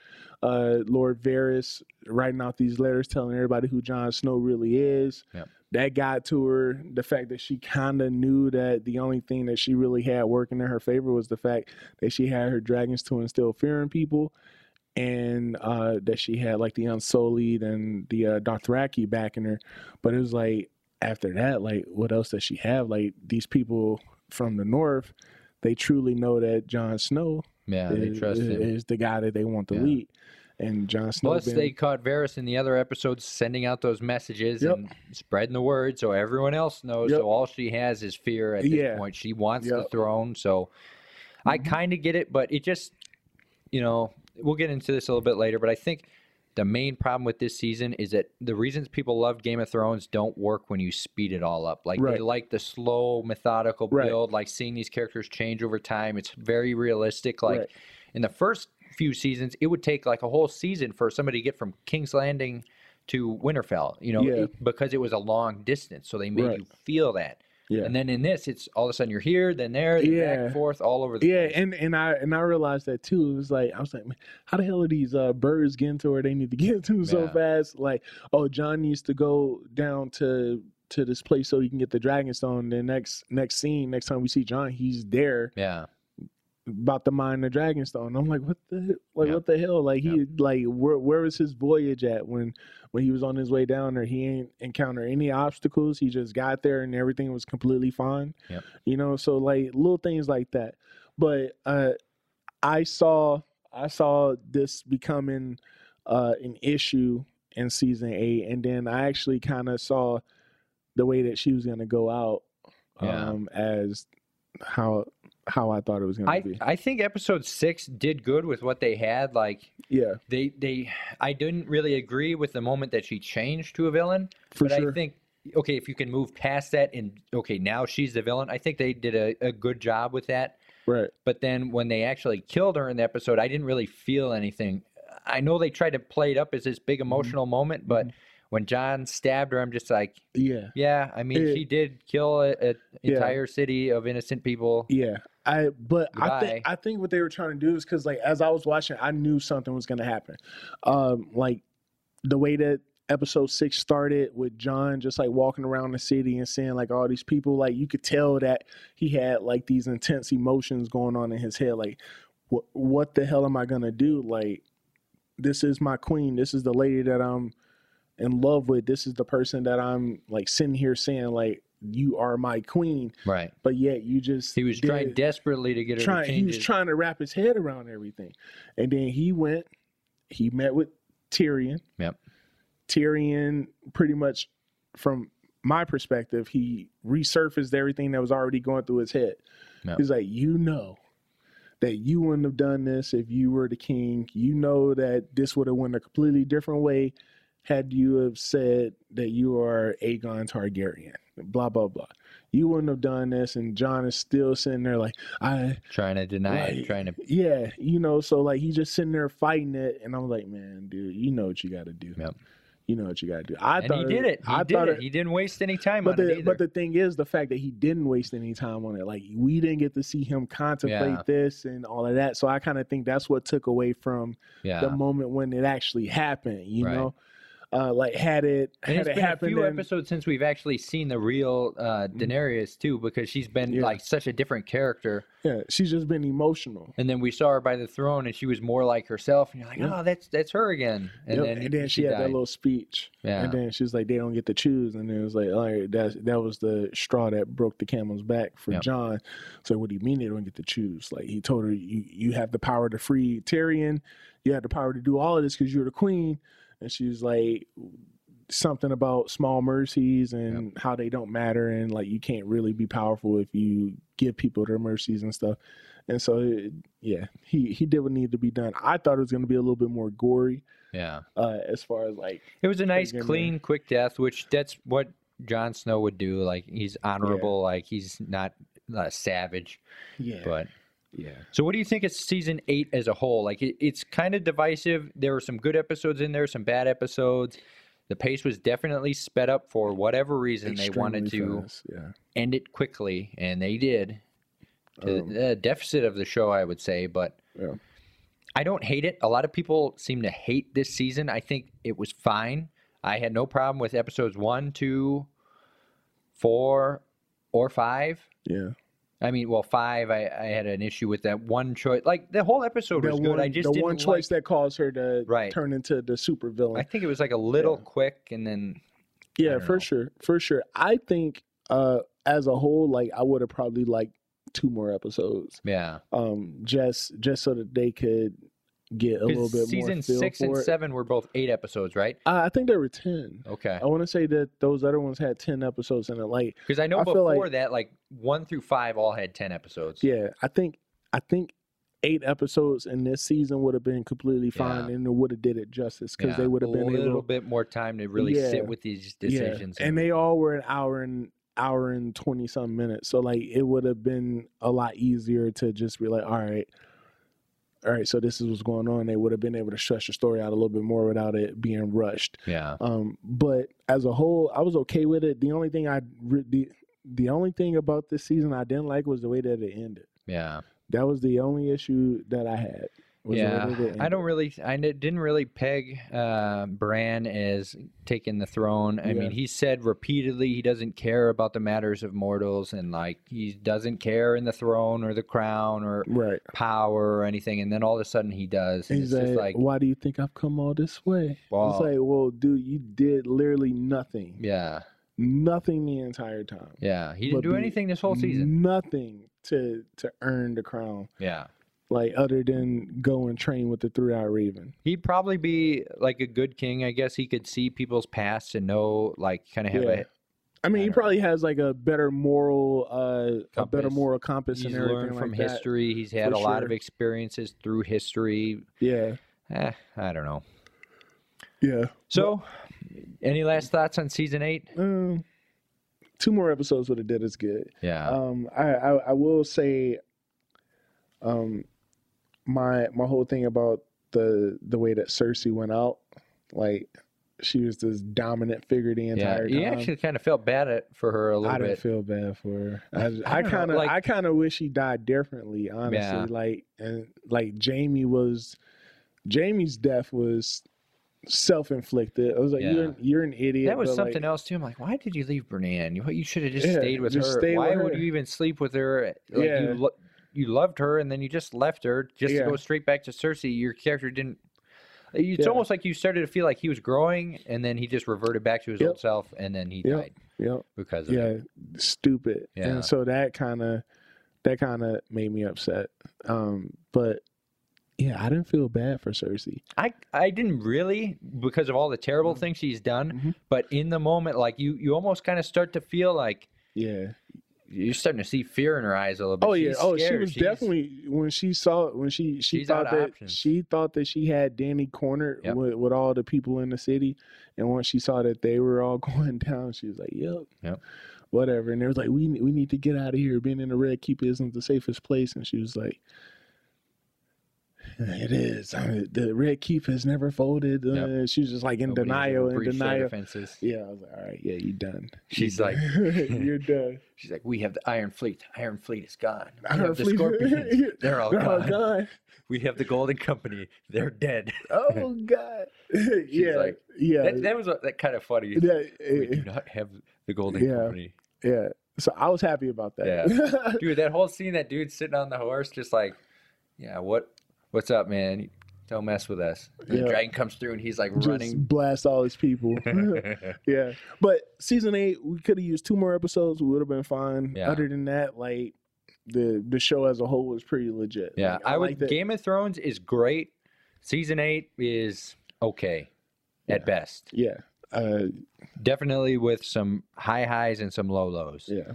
Uh, Lord Varys writing out these letters telling everybody who Jon Snow really is. Yep. That got to her. The fact that she kind of knew that the only thing that she really had working in her favor was the fact that she had her dragons to instill fear in people. And uh, that she had like the Unsullied and the uh, Dothraki backing her, but it was like after that, like what else does she have? Like these people from the north, they truly know that Jon Snow Yeah, they is, trust him. is the guy that they want to Yeah. lead. And Jon Snow Plus, been, they caught Varys in the other episodes sending out those messages Yep. and spreading the word, so everyone else knows. Yep. So all she has is fear at this Yeah. point. She wants the throne. So I Mhm. kind of get it, but it just, you know, we'll get into this a little bit later. But I think the main problem with this season is that the reasons people love Game of Thrones don't work when you speed it all up. Like they like the slow, methodical Right. build, like seeing these characters change over time. It's very realistic. Like Right. in the first few seasons, it would take like a whole season for somebody to get from King's Landing to Winterfell, you know, Yeah. because it was a long distance. So they made Right. you feel that. Yeah. And then in this, it's all of a sudden you're here, then there, then back Yeah. and forth, all over the yeah, place. and and I and I realized that too. It was like I was like, man, how the hell are these uh, birds getting to where they need to (laughs) get to so fast? Like, oh, Jon needs to go down to to this place so he can get the Dragonstone. The next next scene, next time we see Jon, he's there yeah. About to mine the Dragonstone. I'm like, what the like Yep. what the hell? Like he Yep. like where where was his voyage at when when he was on his way down there? He ain't encounter any obstacles. He just got there and everything was completely fine. Yep. You know, so like little things like that. But uh I saw I saw this becoming uh an issue in season eight and then I actually kind of saw the way that she was gonna go out Yeah. um as how how I thought it was gonna be. I think episode six did good with what they had. Like Yeah, they they I didn't really agree with the moment that she changed to a villain. for but sure. I think okay, if you can move past that and okay, now she's the villain. I think they did a, a good job with that. right. But then when they actually killed her in the episode, I didn't really feel anything. I know they tried to play it up as this big Mm-hmm. emotional moment, but when Jon stabbed her, I'm just like, Yeah, yeah. I mean, It- she did kill an Yeah. entire city of innocent people. yeah. I but I think I think what they were trying to do is because like as I was watching, I knew something was gonna happen. Um, like the way that episode six started with Jon just like walking around the city and seeing like all these people, like you could tell that he had like these intense emotions going on in his head. Like, what what the hell am I gonna do? Like, this is my queen. This is the lady that I'm in love with. This is the person that I'm like sitting here saying like you are my queen, Right. but yet you just He was trying desperately to get her trying he was trying to wrap his head around everything and then he went he met with tyrion Yep. tyrion pretty much from my perspective he resurfaced everything that was already going through his head Yep. he's like you know that you wouldn't have done this if you were the king you know that this would have went a completely different way had you have said that you are aegon targaryen blah blah blah you wouldn't have done this and jon is still sitting there like i trying to deny it, trying to yeah, you know, so like he's just sitting there fighting it, and I'm like, man, dude, you know what you got to do. Yep. You know what you got to do. I and thought he did it. He I did thought it. He didn't waste any time but on the it but the thing is, the fact that he didn't waste any time on it, like we didn't get to see him contemplate Yeah. this and all of that. So I kind of think that's what took away from yeah. the moment when it actually happened. You Right. know, uh, like had it and had it's it been a few in- episodes since we've actually seen the real uh, Daenerys too, because she's been Yeah. like such a different character. yeah, she's just been emotional. And then we saw her by the throne, and she was more like herself. And you're like, Yeah. oh, that's that's her again. And Yep, then and then she, had that little speech. Yeah. And then she was like, they don't get to choose. And it was like, all right, that's, that was the straw that broke the camel's back for Yep. Jon. So what do you mean they don't get to choose? Like he told her, you, you have the power to free Tyrion. You have the power to do all of this because you're the queen. And she was like, something about small mercies and how they don't matter. And like, you can't really be powerful if you give people their mercies and stuff. And so, it, yeah, he, he did what needed to be done. I thought it was going to be a little bit more gory yeah. uh, as far as like It was a nice, Big in clean, quick death, which that's what Jon Snow would do. Like he's honorable, yeah. like he's not uh, savage. yeah But yeah so, what do you think of season eight as a whole? Like it, it's kind of divisive. There were some good episodes in there, some bad episodes. The pace was definitely sped up for whatever reason they wanted to fast, yeah end it quickly, and they did. To Um, the deficit of the show, I would say, but Yeah. I don't hate it. A lot of people seem to hate this season. I think it was fine. I had no problem with episodes one, two, four, or five. yeah I mean, well, five. I, I had an issue with that one choice. Like the whole episode the was one, good. I just the didn't one choice like- that caused her to Right. turn into the super villain I think it was like a little Yeah. quick, and then yeah for know. sure for sure i think uh as a whole like i would have probably liked two more episodes yeah. um just just so that they could get a little bit season more feel six and it. seven were both eight episodes, right? Uh, i think there were 10 Okay. i want to say that those other ones had 10 episodes in it like Because I know I before like- that, like one through five all had ten episodes. Yeah, I think I think eight episodes in this season would have been completely fine, Yeah. and it would have did it justice because Yeah, they would have been a little bit more time to really Yeah. sit with these decisions. and they all were an hour and hour and twenty some minutes, so like it would have been a lot easier to just be like, all right. All right, so this is what's going on. They would have been able to stretch the story out a little bit more without it being rushed. yeah, Um, but as a whole, I was okay with it. The only thing I re- the the only thing about this season I didn't like was the way that it ended. yeah, That was the only issue that I had. Was yeah. I don't really, I didn't really peg uh, Bran as taking the throne. I Yeah. mean, he said repeatedly he doesn't care about the matters of mortals, and like he doesn't care in the throne or the crown or Right. power or anything. And then all of a sudden he does. He's like, like, why do you think I've come all this way? Wow. It's like, well, dude, you did literally nothing. yeah, Nothing the entire time. yeah. He didn't But do anything this whole season. Nothing to to earn the crown. Yeah. Like other than go and train with the three eyed raven. He'd probably be like a good king. I guess he could see people's past and know, like, kind of have Yeah. a. I mean, I he probably has like a better moral, uh, a better moral compass He's and everything learned from like that. history. He's had a lot of experiences through history. Yeah, Eh, I don't know. yeah. So, any last thoughts on season eight? Um, two more episodes would have did us good. Yeah. Um, I, I I will say, um, my my whole thing about the the way that Cersei went out, like she was this dominant figure the Yeah, entire you time. actually kind of felt bad at, for her a little I didn't feel bad for her. I, I I kind of, like- I kind of wish she died differently. Honestly, Yeah. like and like Jaime was, Jaime's death was self-inflicted. I was like, Yeah. you're you're an idiot. that was something like, else too. I'm like, why did you leave Brienne? You, you should have just Yeah, stayed with just her. stay Why with would her. you even sleep with her? Like Yeah. you, you loved her, and then you just left her just Yeah. to go straight back to Cersei. Your character didn't. It's Yeah. almost like you started to feel like he was growing, and then he just reverted back to his Yep. old self, and then he Yep. died Yep. because of yeah, it. stupid. Yeah. And so that kind of that kind of made me upset. Um, but yeah, I didn't feel bad for Cersei. I I didn't really because of all the terrible Mhm. things she's done, Mhm. but in the moment, like you, you almost kind of start to feel like Yeah. You're starting to see fear in her eyes a little bit. Oh yeah. She's Oh, she was She's- definitely when she saw when she she She's out thought of that options. she thought that she had Dany cornered Yep. with, with all the people in the city, and once she saw that they were all (laughs) going down, she was like, "Yep, Yep. whatever." And they was like, "We we need to get out of here. Being in the Red Keep isn't the safest place." And she was like. It is. I mean, the Red Keep has never folded. Uh, Yep. She was just like in Nobody's ever denial, in denial. defenses. Yeah, I was like, all right, yeah, you done. She's You like- done. (laughs) you're done. (laughs) She's like, we have the Iron Fleet. Iron Fleet is gone. We Iron have the Fleet- Scorpions. (laughs) They're all They're all gone. gone. We have the Golden Company. They're dead. Oh God. yeah, like, yeah, That, that was uh, that kind of funny. that- we do eh, not have the Golden Yeah. Company. yeah. So I was happy about that. Dude, that whole scene, that dude sitting on the horse, just like, yeah, what, what's up, man? Don't mess with us. And The Yeah. dragon comes through and he's like Just running. blast all his people. (laughs) (laughs) yeah, but season eight, we could have used two more episodes. We would have been fine. Yeah. Other than that, like the the show as a whole was pretty legit. yeah, Like, I would. liked it. Game of Thrones is great. Season eight is okay, Yeah. at best. Yeah. Uh, Definitely with some high highs and some low lows. Yeah.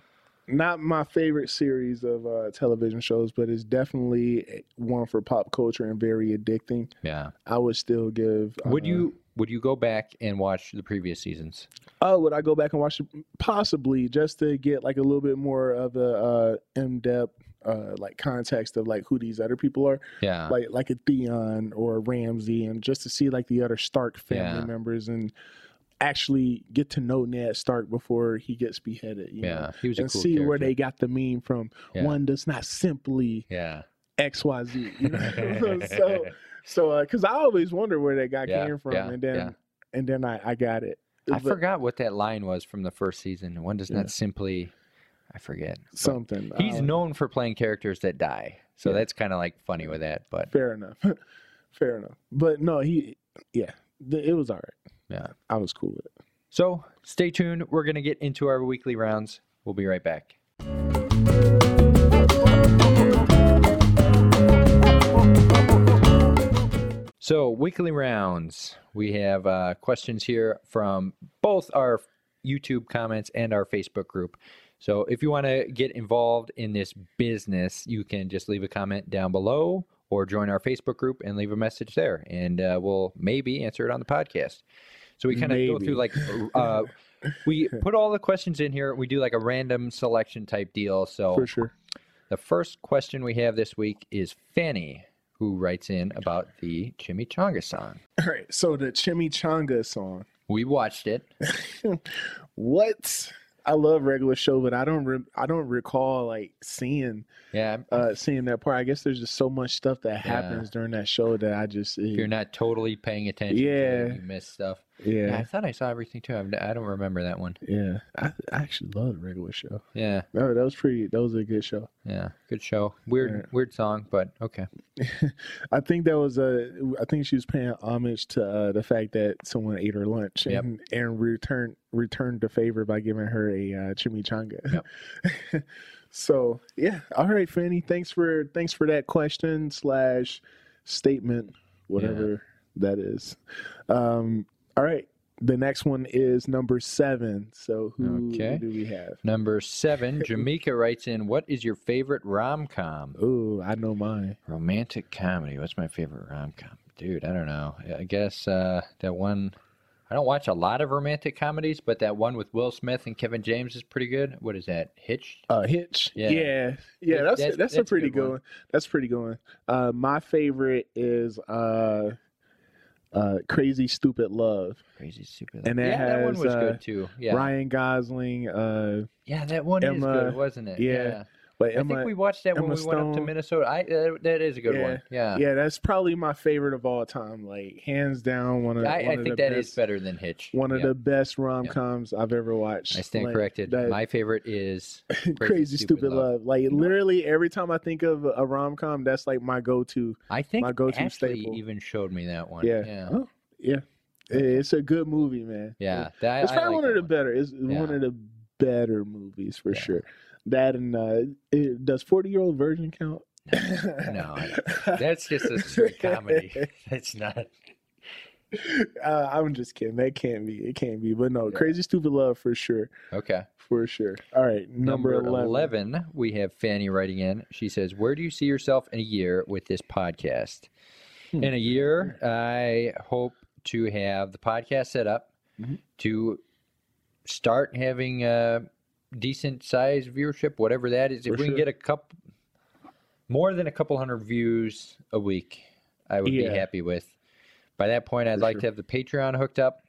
Not my favorite series of uh, television shows, but it's definitely one for pop culture and very addicting. Yeah. I would still give. Would uh, you would you go back and watch the previous seasons? Oh, would I go back and watch it? Possibly, just to get like a little bit more of a uh, in depth, uh, like context of like who these other people are, Yeah. like like a Theon or a Ramsay, and just to see like the other Stark family Yeah. members and actually get to know Ned Stark before he gets beheaded. You yeah. know? He was a and cool see where they got the meme from. Yeah. One does not simply Yeah. X Y Z. You (laughs) know? (laughs) so so because I always wonder where that guy Yeah, came from, yeah, and then and then I I got it. I But forgot what that line was from the first season. One does not simply. I forget. But something. He's Um, known for playing characters that die, so that's kind of like funny with that. But fair enough. (laughs) fair enough. But no, he yeah, it was all right. yeah. I was cool with it. So stay tuned. We're gonna get into our weekly rounds. We'll be right back. So weekly rounds. We have uh, questions here from both our YouTube comments and our Facebook group. So if you want to get involved in this business, you can just leave a comment down below or join our Facebook group and leave a message there, and uh, we'll maybe answer it on the podcast. So we kind of go through like uh, (laughs) we put all the questions in here. We do like a random selection type deal. So For sure. the first question we have this week is Fanny, who writes in about the Chimichanga song. All right. So the Chimichanga song. We watched it. (laughs) What? I love regular show, but I don't. Re- I don't recall like seeing Yeah, uh seeing that part. I guess there's just so much stuff that Yeah. happens during that show that I just if you're not totally paying attention, to Yeah. it, you miss stuff. Yeah. I thought I saw everything too. I've- I don't remember that one. yeah. I, I actually love the regular show. Yeah, No, that was pretty. That was a good show. yeah, good show. Weird, Yeah. weird song, but okay. (laughs) I think that was a. I think she was paying homage to uh, the fact that someone ate her lunch Yep. and and returned returned the favor by giving her a uh, chimichanga. (laughs) so yeah, all right, Fanny. Thanks for thanks for that question slash statement, whatever that is. Um, all right, the next one is number seven. So who Okay. do we have? Number seven, (laughs) Jamaica writes in, "What is your favorite rom com? Oh, I know mine. Romantic comedy. What's my favorite rom com? Dude, I don't know. I guess uh, that one. I don't watch a lot of romantic comedies, but that one with Will Smith and Kevin James is pretty good. What is that? Hitch. Uh, Hitch. Yeah. Yeah, yeah. That's that's- that's, that's a pretty good one. That's pretty good one. Uh, my favorite is uh, uh, Crazy Stupid Love. Crazy stupid. Love. And it yeah, that one was uh, good too. Yeah, Ryan Gosling, uh, yeah, that one is good, wasn't it? yeah, but I think we watched that when Emma we went up to Minnesota. I uh, that is a good Yeah. one. Yeah, yeah, that's probably my favorite of all time. Like hands down, one of I, one I of think the that is best, better than Hitch. one of the best rom coms I've ever watched. I stand Like, corrected. that- My favorite is (laughs) Crazy, Stupid, Love. Like You literally every time I think of a rom com, that's like my go to. I think My go-to staple. even showed me that one. Yeah. yeah, Oh, yeah. It's a good movie, man. yeah. That, It's probably like one of the better. It's one of the better movies for Yeah. sure. That and uh, it, does Forty Year Old Virgin count? No, That's just a straight comedy. (laughs) That's not. uh, I'm just kidding. That can't be. It can't be. But no, Yeah. Crazy Stupid Love for sure. Okay. For sure. All right, number, 11. 11, we have Fanny writing in. She says, Where do you see yourself in a year with this podcast? Hmm. In a year, I hope to have the podcast set up Mhm. to start having a decent size viewership, whatever that is. If For we can get a couple, more than a couple hundred views a week, I would Yeah. be happy with. By that point, I'd For like sure. to have the Patreon hooked up.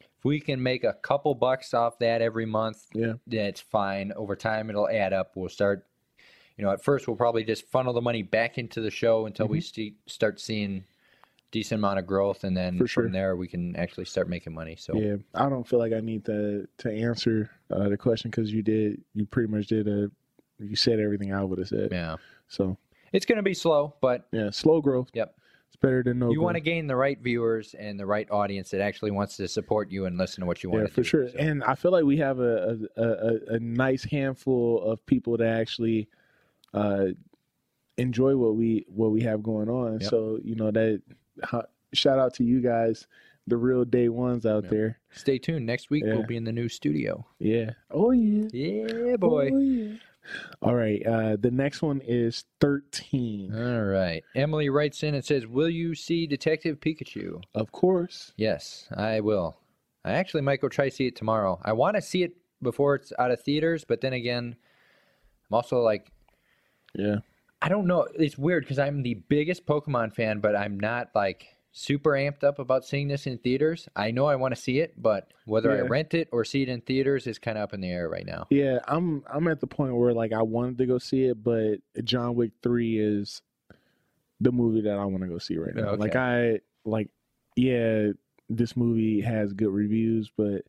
If we can make a couple bucks off that every month, Yeah. that's fine. Over time, it'll add up. We'll start, you know, at first, we'll probably just funnel the money back into the show until mm-hmm. we see, start seeing decent amount of growth, and then sure. from there, we can actually start making money. So, Yeah, I don't feel like I need to to answer uh, the question because you did. You pretty much did a. You said everything I would have said. yeah. So it's going to be slow, but yeah, slow growth. Yep. It's better than no. you want to gain the right viewers and the right audience that actually wants to support you and listen to what you want to say. Yeah, for do. sure. So, And I feel like we have a a, a, a- a nice handful of people that actually uh, enjoy what we what we have going on. Yep. So you know that. Shout out to you guys, the real day ones out Yep. there. stay tuned. Next week, Yeah. we'll be in the new studio. Yeah. Oh yeah. Yeah, boy. Oh, yeah. All right. Uh, the next one is thirteen. All right. Emily writes in and says, Will you see Detective Pikachu? Of course. Yes, I will. I actually might go try to see it tomorrow. I want to see it before it's out of theaters, but then again, I'm also like, Yeah. I don't know. It's weird because I'm the biggest Pokemon fan, but I'm not like super amped up about seeing this in theaters. I know I want to see it, but whether I rent it or see it in theaters is kind of up in the air right now. Yeah, I'm I'm at the point where like I wanted to go see it, but John Wick three is the movie that I want to go see right now. Okay. Like I like yeah, this movie has good reviews, but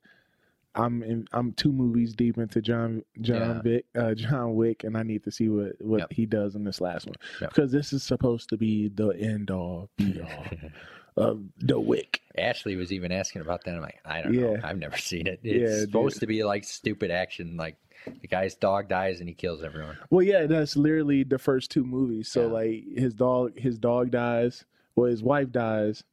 I'm in, I'm two movies deep into John John Yeah. Uh, John Wick, and I need to see what what Yep. he does in this last one Yep. because this is supposed to be the end all be (laughs) all of the Wick. Ashley was even asking about that. I'm like, I don't Yeah. know. I've never seen it. Yeah, It's dude. supposed to be like stupid action, like the guy's dog dies and he kills everyone. Well, yeah, that's literally the first two movies. So Yeah. like his dog, his dog dies. Well, his wife dies,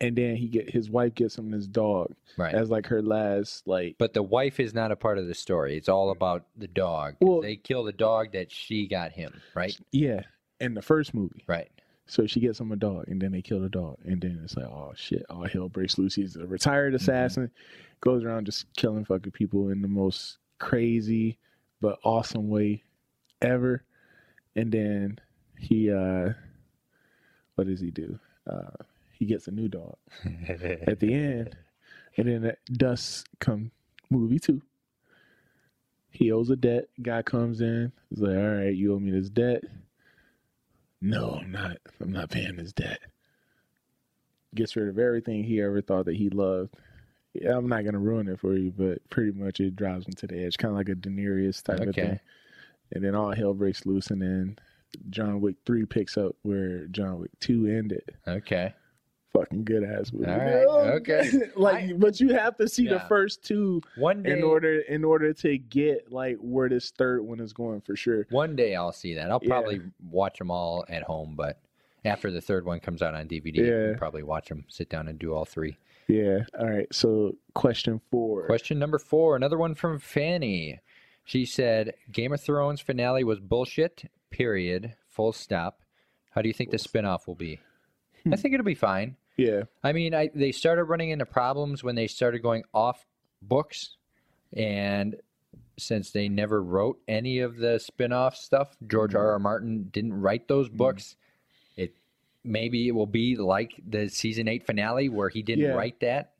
and then he get his wife gets him his dog Right. as like her last like. But the wife is not a part of the story. It's all about the dog. Well- they kill the dog that she got him, right? Yeah, in the first movie. Right. So she gets him a dog, and then they kill the dog, and then it's like, oh shit, all hell breaks loose. He's a retired assassin, goes around just killing fucking people in the most crazy but awesome way ever. And then he, uh what does he do? Uh He gets a new dog (laughs) at the end, and then at dusk come movie two. He owes a debt. Guy comes in. He's like, "All right, you owe me this debt." No, I'm not. I'm not paying this debt. Gets rid of everything he ever thought that he loved. Yeah, I'm not gonna ruin it for you, but pretty much it drives him to the edge, kind of like a Daenerys type of Okay. thing. And then all hell breaks loose, and then John Wick three picks up where John Wick two ended. okay. Fucking good ass movie. All right, okay. (laughs) like, I- but you have to see the first two One day, in order in order to get like where this third one is going for sure. one day I'll see that. I'll Yeah. probably watch them all at home, but after the third one comes out on DVD, Yeah. I'll probably watch them, sit down and do all three. Yeah. All right. So question four. Question number four, another one from Fanny. She said, Game of Thrones finale was bullshit, period, full stop. How do you think the spinoff will be? Hmm. I think it'll be fine. Yeah. I mean, I, they started running into problems when they started going off books. And since they never wrote any of the spin off stuff, George R. R. Martin didn't write those books. It maybe it will be like the season eight finale where he didn't Yeah. write that.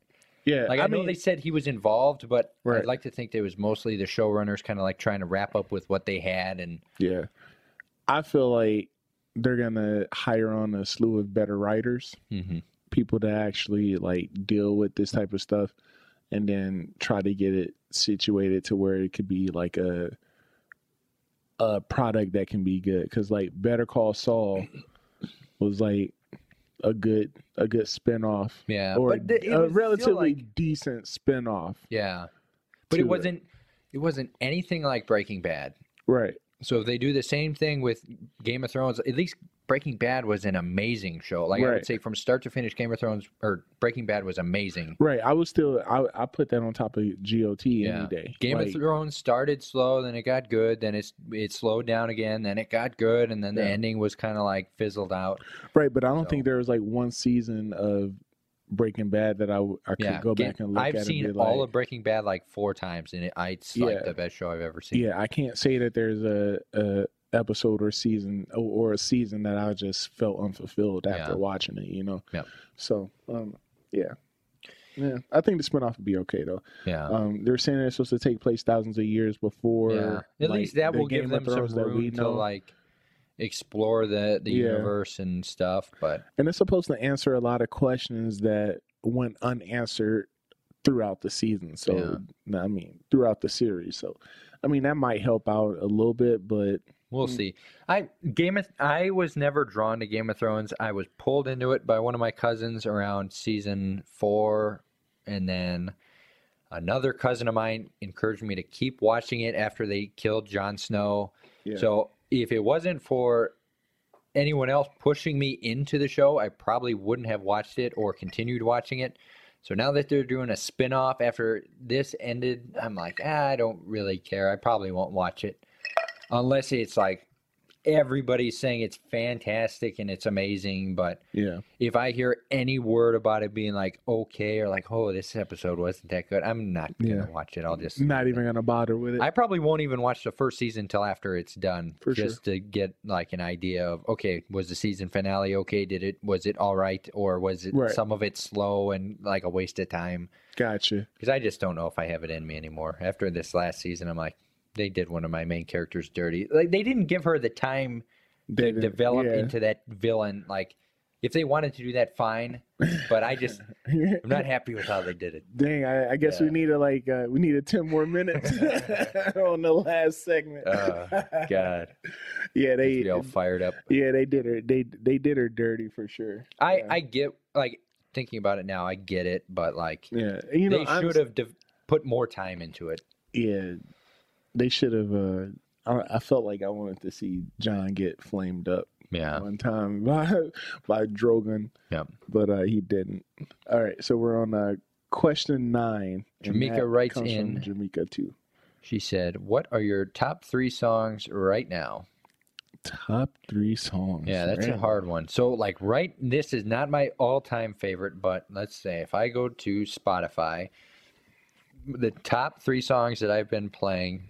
Yeah, Like I, I, know mean, they said he was involved, but Right. I'd like to think it was mostly the showrunners kind of like trying to wrap up with what they had and yeah, I feel like they're gonna hire on a slew of better writers, Mhm. People to actually like deal with this type of stuff, and then try to get it situated to where it could be like a a product that can be good. Because like Better Call Saul was like a good a good spinoff yeah, or but th- a relatively like- decent spinoff. yeah, but it it. wasn't it wasn't anything like Breaking Bad. Right. So if they do the same thing with Game of Thrones, at least Breaking Bad was an amazing show. Like I would say, from start to finish, Game of Thrones or Breaking Bad was amazing. Right. I was still I I put that on top of GOT Yeah. any day. Game Like, of Thrones started slow, then it got good, then it's it slowed down again, then it got good, and then the ending was kind of like fizzled out. Right, but I don't So- think there was like one season of Breaking Bad that I, I could Yeah, go back and look at. I've at seen and be all like, of Breaking Bad like four times, and it, it's like Yeah. the best show I've ever seen. Yeah, I can't say that there's a, a episode or season or, a season that I just felt unfulfilled after Yeah. watching it. You know. Yep. So, um, yeah, yeah. I think the spinoff would be okay though. yeah. Um, they're saying it's supposed to take place thousands of years before. yeah. At like, least that will give them some Thrones that we room to know. like explore the the Yeah. universe and stuff. But and it's supposed to answer a lot of questions that went unanswered throughout the season. So, I mean, throughout the series. So, I mean, that might help out a little bit, but We'll Mm. see. I Game of I was never drawn to Game of Thrones. I was pulled into it by one of my cousins around season four, and then another cousin of mine encouraged me to keep watching it after they killed Jon Snow. Yeah. So if it wasn't for anyone else pushing me into the show, I probably wouldn't have watched it or continued watching it. So now that they're doing a spin-off after this ended, I'm like, ah, I don't really care. I probably won't watch it unless it's like everybody's saying it's fantastic and it's amazing. But yeah. if I hear any word about it being like okay or like, oh, this episode wasn't that good, I'm not gonna Yeah. watch it. I'll just Not even going to bother with it. I probably won't even watch the first season until after it's done, For sure. just to get like an idea of okay, was the season finale okay? Did it was it all right, or was it Right. some of it slow and like a waste of time? gotcha. Because I just don't know if I have it in me anymore. After this last season, I'm like, they did one of my main characters dirty. Like they didn't give her the time They to develop yeah. into that villain. Like if they wanted to do that, fine. But I just I'm not happy with how they did it. Dang, I, I guess we need needed like uh, we needed ten more minutes (laughs) on the last segment. Oh, God, (laughs) yeah, they all fired up. yeah they did her they they did her dirty for sure. I yeah. I get like thinking about it now. I get it, but like yeah you know they should have dev- put more time into it. yeah they should have. Uh, I, I felt like I wanted to see Jon get flamed up Yeah, one time (laughs) by by Drogon, Yep. but uh, he didn't. All right, so we're on uh, question nine. Jamaica writes in- Jamaica too. she said, "What are your top three songs right now?" Top three songs. Yeah, that's a hard one. So, like, right, this is not my all-time favorite, but let's say if I go to Spotify, the top three songs that I've been playing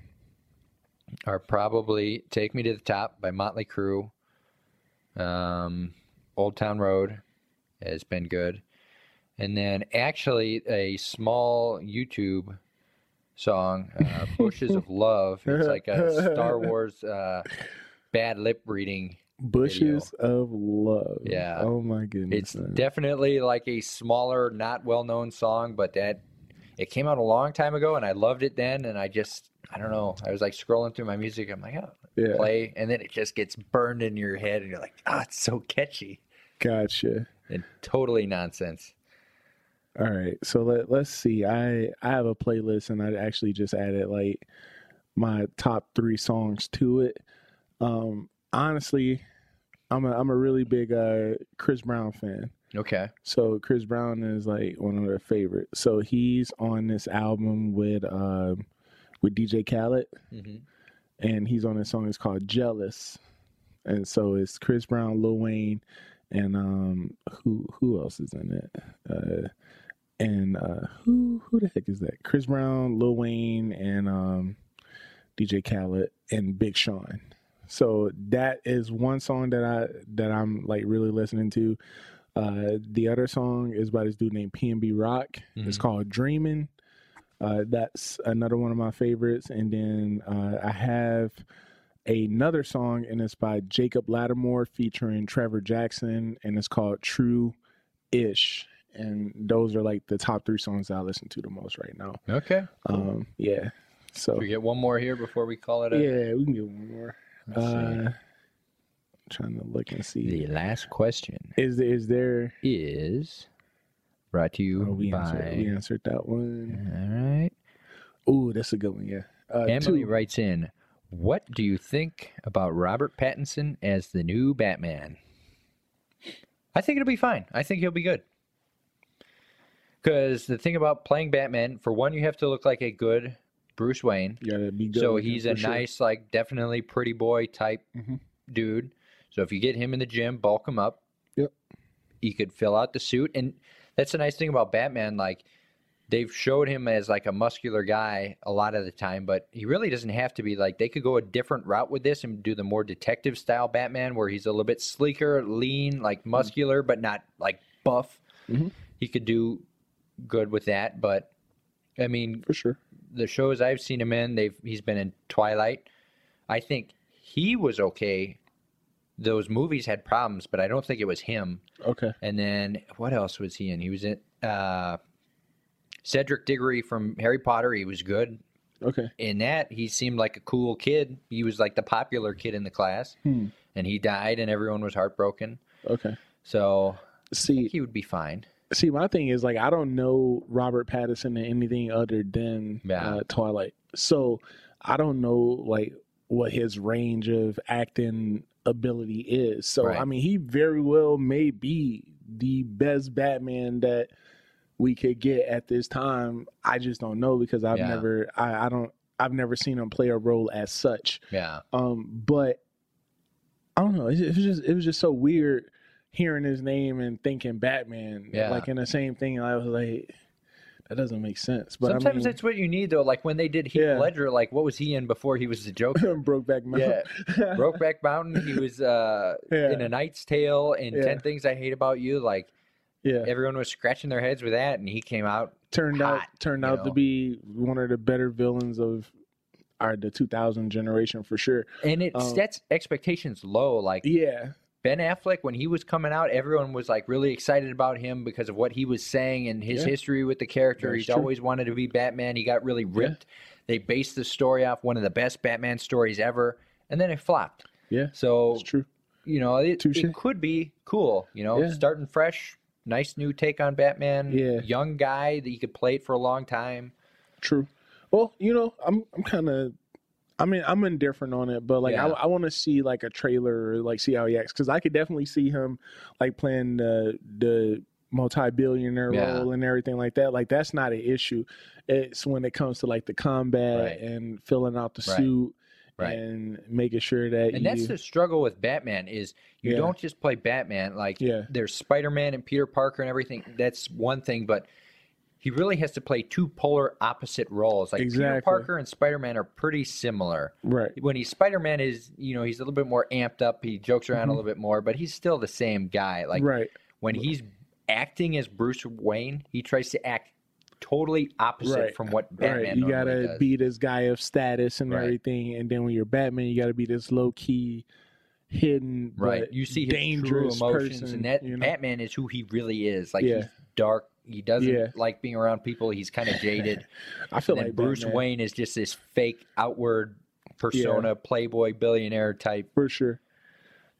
are probably "Take Me to the Top" by Motley Crue, um, "Old Town Road" has been good, and then actually a small YouTube song, uh, (laughs) "Bushes of Love." It's like a Star (laughs) Wars uh, bad lip reading Bushes of Love. Yeah. Oh my goodness. It's man. definitely like a smaller, not well known song, but that it came out a long time ago and I loved it then and I just I don't know. I was like scrolling through my music, I'm like, oh yeah. play and then it just gets burned in your head and you're like, oh it's so catchy. Gotcha. And totally nonsense. All right. So let let's see. I I have a playlist and I actually just added like my top three songs to it. Um honestly, I'm a I'm a really big uh Chris Brown fan. Okay. So Chris Brown is like one of their favorites. So he's on this album with um with DJ Khaled. hmm and he's on a song it's called Jealous. And so it's Chris Brown, Lil Wayne, and um who who else is in it? Uh and uh who who the heck is that? Chris Brown, Lil Wayne, and um DJ Khaled and Big Sean. So that is one song that I that I'm like really listening to. Uh, the other song is by this dude named PNB Rock. It's Mhm. called Dreaming. Uh, that's another one of my favorites. And then uh, I have another song, and it's by Jacob Latimore featuring Trevor Jackson, and it's called True Ish. And those are like the top three songs that I listen to the most right now. Okay. Um, yeah. So we get one more here before we call it a. yeah, we can get one more. Let's see. Uh, trying to look and see. The last question Is there, is there? is brought to you Oh, we by. answered. We answered that one. All right. Ooh, that's a good one. Yeah. Uh, Emily two. writes in, "What do you think about Robert Pattinson as the new Batman?" I think it'll be fine. I think he'll be good. Because the thing about playing Batman, for one, you have to look like a good Bruce Wayne. Gotta be good. So he's a sure. nice, like, definitely pretty boy type Mhm. dude. So if you get him in the gym, bulk him up. Yep. He could fill out the suit, and that's the nice thing about Batman. Like they've showed him as like a muscular guy a lot of the time, but he really doesn't have to be. Like they could go a different route with this and do the more detective style Batman, where he's a little bit sleeker, lean, like muscular, but not like buff. Mhm. He could do good with that, but I mean, for sure. the shows I've seen him in, they've he's been in Twilight. I think he was okay. Those movies had problems, but I don't think it was him. Okay. And then what else was he in? He was in uh, Cedric Diggory from Harry Potter. He was good Okay. in that. He seemed like a cool kid. He was like the popular kid in the class, Hmm. and he died, and everyone was heartbroken. Okay. So I See, think he would be fine. see, my thing is like I don't know Robert Pattinson in anything other than Yeah. uh, Twilight, so I don't know like what his range of acting ability is. So Right. I mean, he very well may be the best Batman that we could get at this time. I just don't know because I've Yeah. never, I, I don't, I've never seen him play a role as such. Yeah, Um, but I don't know. It, it was just it was just so weird hearing his name and thinking Batman. Yeah. Like in the same thing. I was like, that doesn't make sense. But sometimes I mean, that's what you need though. Like when they did Heath Yeah. Ledger, like what was he in before he was the (laughs) Joker? Brokeback Mountain. Yeah. (laughs) Brokeback Mountain. He was uh, Yeah. in A Knight's Tale and Yeah. Ten Things I Hate About You. Like yeah. everyone was scratching their heads with that, and he came out. Turned out turned out to be one of the better villains of our the 2000 generation for sure. And it Um, sets expectations low. Like Yeah. Ben Affleck, when he was coming out, everyone was like really excited about him because of what he was saying and his Yeah. history with the character. That's He's true. always wanted to be Batman. He got really ripped. They based the story off one of the best Batman stories ever, and then it flopped. Yeah. So It's true. you know, it, it could be cool. You know, Yeah. starting fresh, nice new take on Batman. Yeah. young guy that you could play it for a long time. True. Well, you know, I'm I'm kind of, I mean, I'm indifferent on it, but like, Yeah. I, I want to see like a trailer, or, like see how he acts, because I could definitely see him like playing the the multi-billionaire Yeah. role and everything like that. Like, that's not an issue. It's when it comes to like the combat Right. and filling out the Right. suit Right. and making sure that And that's the struggle with Batman is you Yeah. don't just play Batman. Like Yeah. there's Spider-Man and Peter Parker and everything. That's one thing, but he really has to play two polar opposite roles. Like Peter Exactly. Parker and Spider-Man are pretty similar. right. When he's Spider-Man is, you know, he's a little bit more amped up. He jokes around a Mhm. little bit more, but he's still the same guy. Like right. when he's acting as Bruce Wayne, he tries to act totally opposite Right. from what Batman right. You gotta does. be this guy of status and Right. everything, and then when you're Batman, you gotta be this low key, hidden, right. You see his true dangerous emotions, person, and that you know? Batman is who he really is. Like Yeah. he's dark. He doesn't Yeah. like being around people. He's kind of jaded. (laughs) I feel and like Bruce Batman, Wayne is just this fake outward persona, playboy billionaire type. for sure.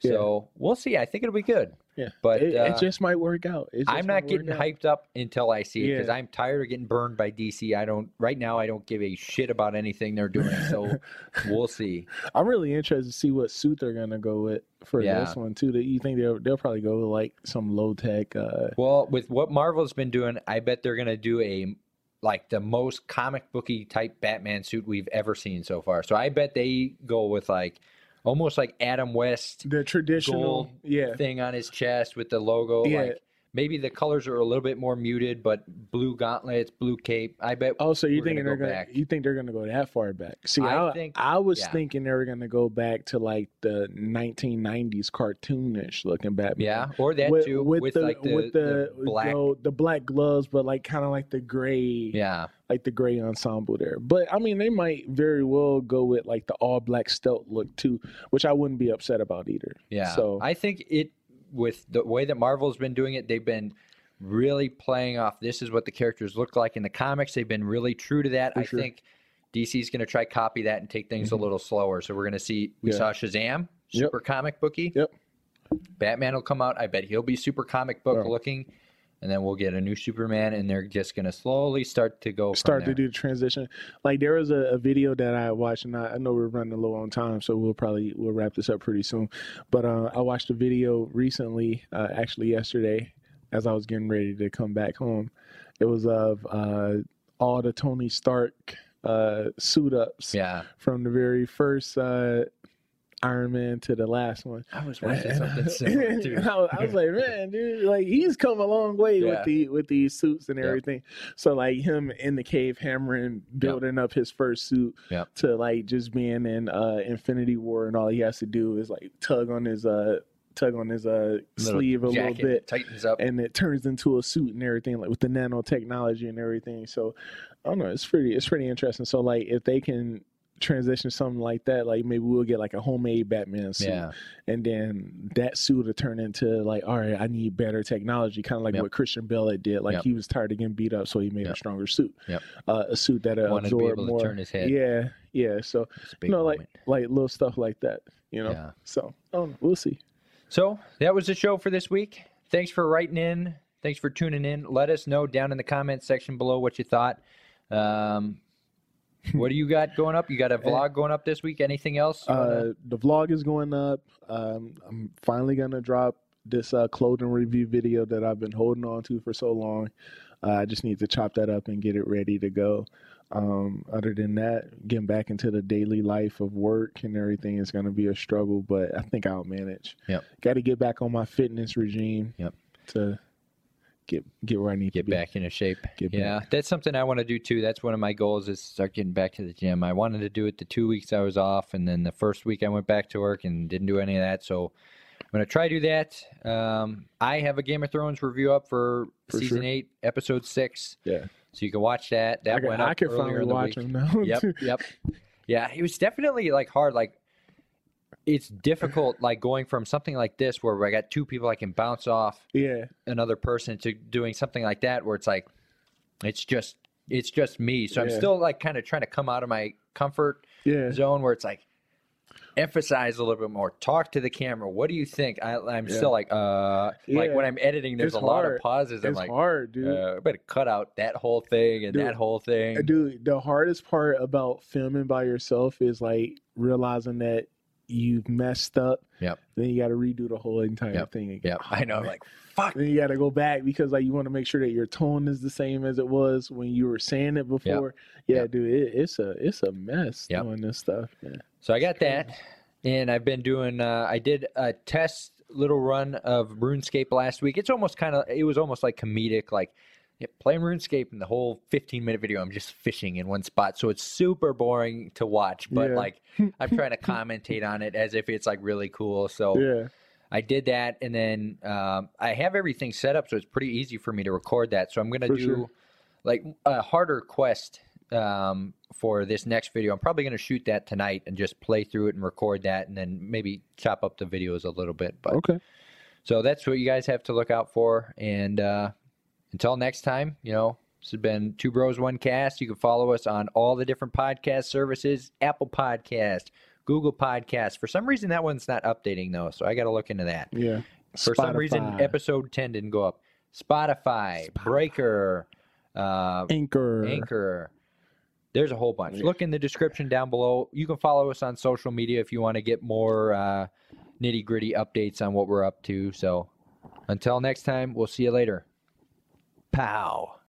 Yeah. So we'll see. I think it'll be good. Yeah, But it, uh, it just might work out. I'm not getting hyped up until I see it because Yeah. I'm tired of getting burned by DC. I don't right now. I don't give a shit about anything they're doing. So (laughs) we'll see. I'm really interested to see what suit they're gonna go with for Yeah. this one too. That you think they'll they'll probably go with like some low tech. Uh, Well, with what Marvel's been doing, I bet they're gonna do a like the most comic booky type Batman suit we've ever seen so far. So I bet they go with like almost like Adam West the traditional, yeah, thing on his chest with the logo, Yeah. like maybe the colors are a little bit more muted, but blue gauntlets, blue cape. I bet. Oh, so you thinking they're go gonna back. you think they're gonna go that far back? See, I I, think- I was yeah. thinking they were gonna go back to like the 1990s cartoonish looking Batman. Yeah, or that with, too, with with, the like the, with the, the black. the, the black gloves, but like kind of like the gray, yeah, like the gray ensemble there. But I mean, they might very well go with like the all black stealth look too, which I wouldn't be upset about either. yeah. So I think it with the way that Marvel's been doing it, they've been really playing off. This is what the characters look like in the comics. They've been really true to that. For I sure. think DC's going to try copy that and take things Mhm. a little slower. So we're going to see. We Yeah. saw Shazam, Yep. super comic booky. Yep. Batman will come out. I bet he'll be super comic book Yeah. looking. And then we'll get a new Superman, and they're just going to slowly start to go. start to do the transition. Like there was a, a video that I watched, and I, I know we're running low on time, so we'll probably we'll wrap this up pretty soon. But uh, I watched a video recently, uh, actually yesterday, as I was getting ready to come back home. It was of uh, all the Tony Stark uh, suit ups Yeah, from the very first uh, Iron Man to the last one. I was watching something similar (laughs) too. I, was, I was like, man, dude, like he's come a long way Yeah. with the with these suits and Yep. everything. So like him in the cave hammering, building up his first suit Yep. to like just being in uh Infinity War and all he has to do is like tug on his uh tug on his uh Little sleeve a little bit tightens up. and it turns into a suit and everything like with the nanotechnology and everything so i don't know it's pretty it's pretty interesting so like if they can transition something like that like maybe we'll get like a homemade batman suit yeah, and then that suit will turn into like all right i need better technology kind of like Yep. what Christian Bale did like Yep. he was tired of getting beat up so he made a stronger suit Yep. uh, a suit that wanted to be absorb more to turn his head. yeah yeah so you know like moment. like little stuff like that you know Yeah. so I we'll see So that was the show for this week. Thanks for writing in. Thanks for tuning in. Let us know down in the comments section below what you thought. Um, (laughs) what do you got going up? You got a vlog going up this week? Anything else? Uh, the vlog is going up. Um, I'm finally gonna drop this uh, clothing review video that I've been holding on to for so long. Uh, I just need to chop that up and get it ready to go. Um, other than that, getting back into the daily life of work and everything is going to be a struggle, but I think I'll manage. Yep. Got to get back on my fitness regime. Yep. To get get where I need get to get back into shape. Get yeah, back. that's something I want to do too. That's one of my goals is start getting back to the gym. I wanted to do it the two weeks I was off, and then the first week I went back to work and didn't do any of that. So I'm gonna try to do that. Um, I have a Game of Thrones review up for, For season sure. eight, episode six. Yeah. So you can watch that. That I went up I can earlier finally in the watch week. them now. (laughs) Yep, yep. Yeah, it was definitely like hard. Like it's difficult, like going from something like this where I got two people I can bounce off yeah. another person to doing something like that where it's like it's just it's just me. So I'm still like kind of trying to come out of my comfort Yeah. zone where it's like emphasize a little bit more talk to the camera what do you think I, i'm Yeah. still like uh like when i'm editing there's It's a lot of pauses i'm It's like hard, dude. uh, I better cut out that whole thing and Dude. that whole thing Dude, the hardest part about filming by yourself is like realizing that you've messed up. Yep. Then you got to redo the whole entire Yep. thing again. yeah i know I'm like fuck Then you got to go back because like you want to make sure that your tone is the same as it was when you were saying it before. Yeah, Yep. dude, it, it's a it's a mess Yep. doing this stuff. Man. So I got that, and I've been doing. Uh, I did a test little run of RuneScape last week. It's almost kind of. It was almost like comedic, like yeah, playing RuneScape, and the whole 15 minute video, I'm just fishing in one spot. So it's super boring to watch, but Yeah. like I'm trying to commentate on it as if it's like really cool. So Yeah. I did that, and then um, I have everything set up, so it's pretty easy for me to record that. So I'm gonna do sure. like a harder quest um, for this next video. I'm probably gonna shoot that tonight and just play through it and record that, and then maybe chop up the videos a little bit. But Okay. so that's what you guys have to look out for. And uh, until next time, you know. This has been Two Bros One Cast. You can follow us on all the different podcast services: Apple Podcast, Google Podcast. For some reason, that one's not updating though, so I got to look into that. Yeah. For some reason, episode 10 didn't go up. Spotify, Spotify. Breaker, uh, Anchor. Anchor. There's a whole bunch. Yeah. Look in the description down below. You can follow us on social media if you want to get more uh, nitty gritty updates on what we're up to. So until next time, we'll see you later. Pow.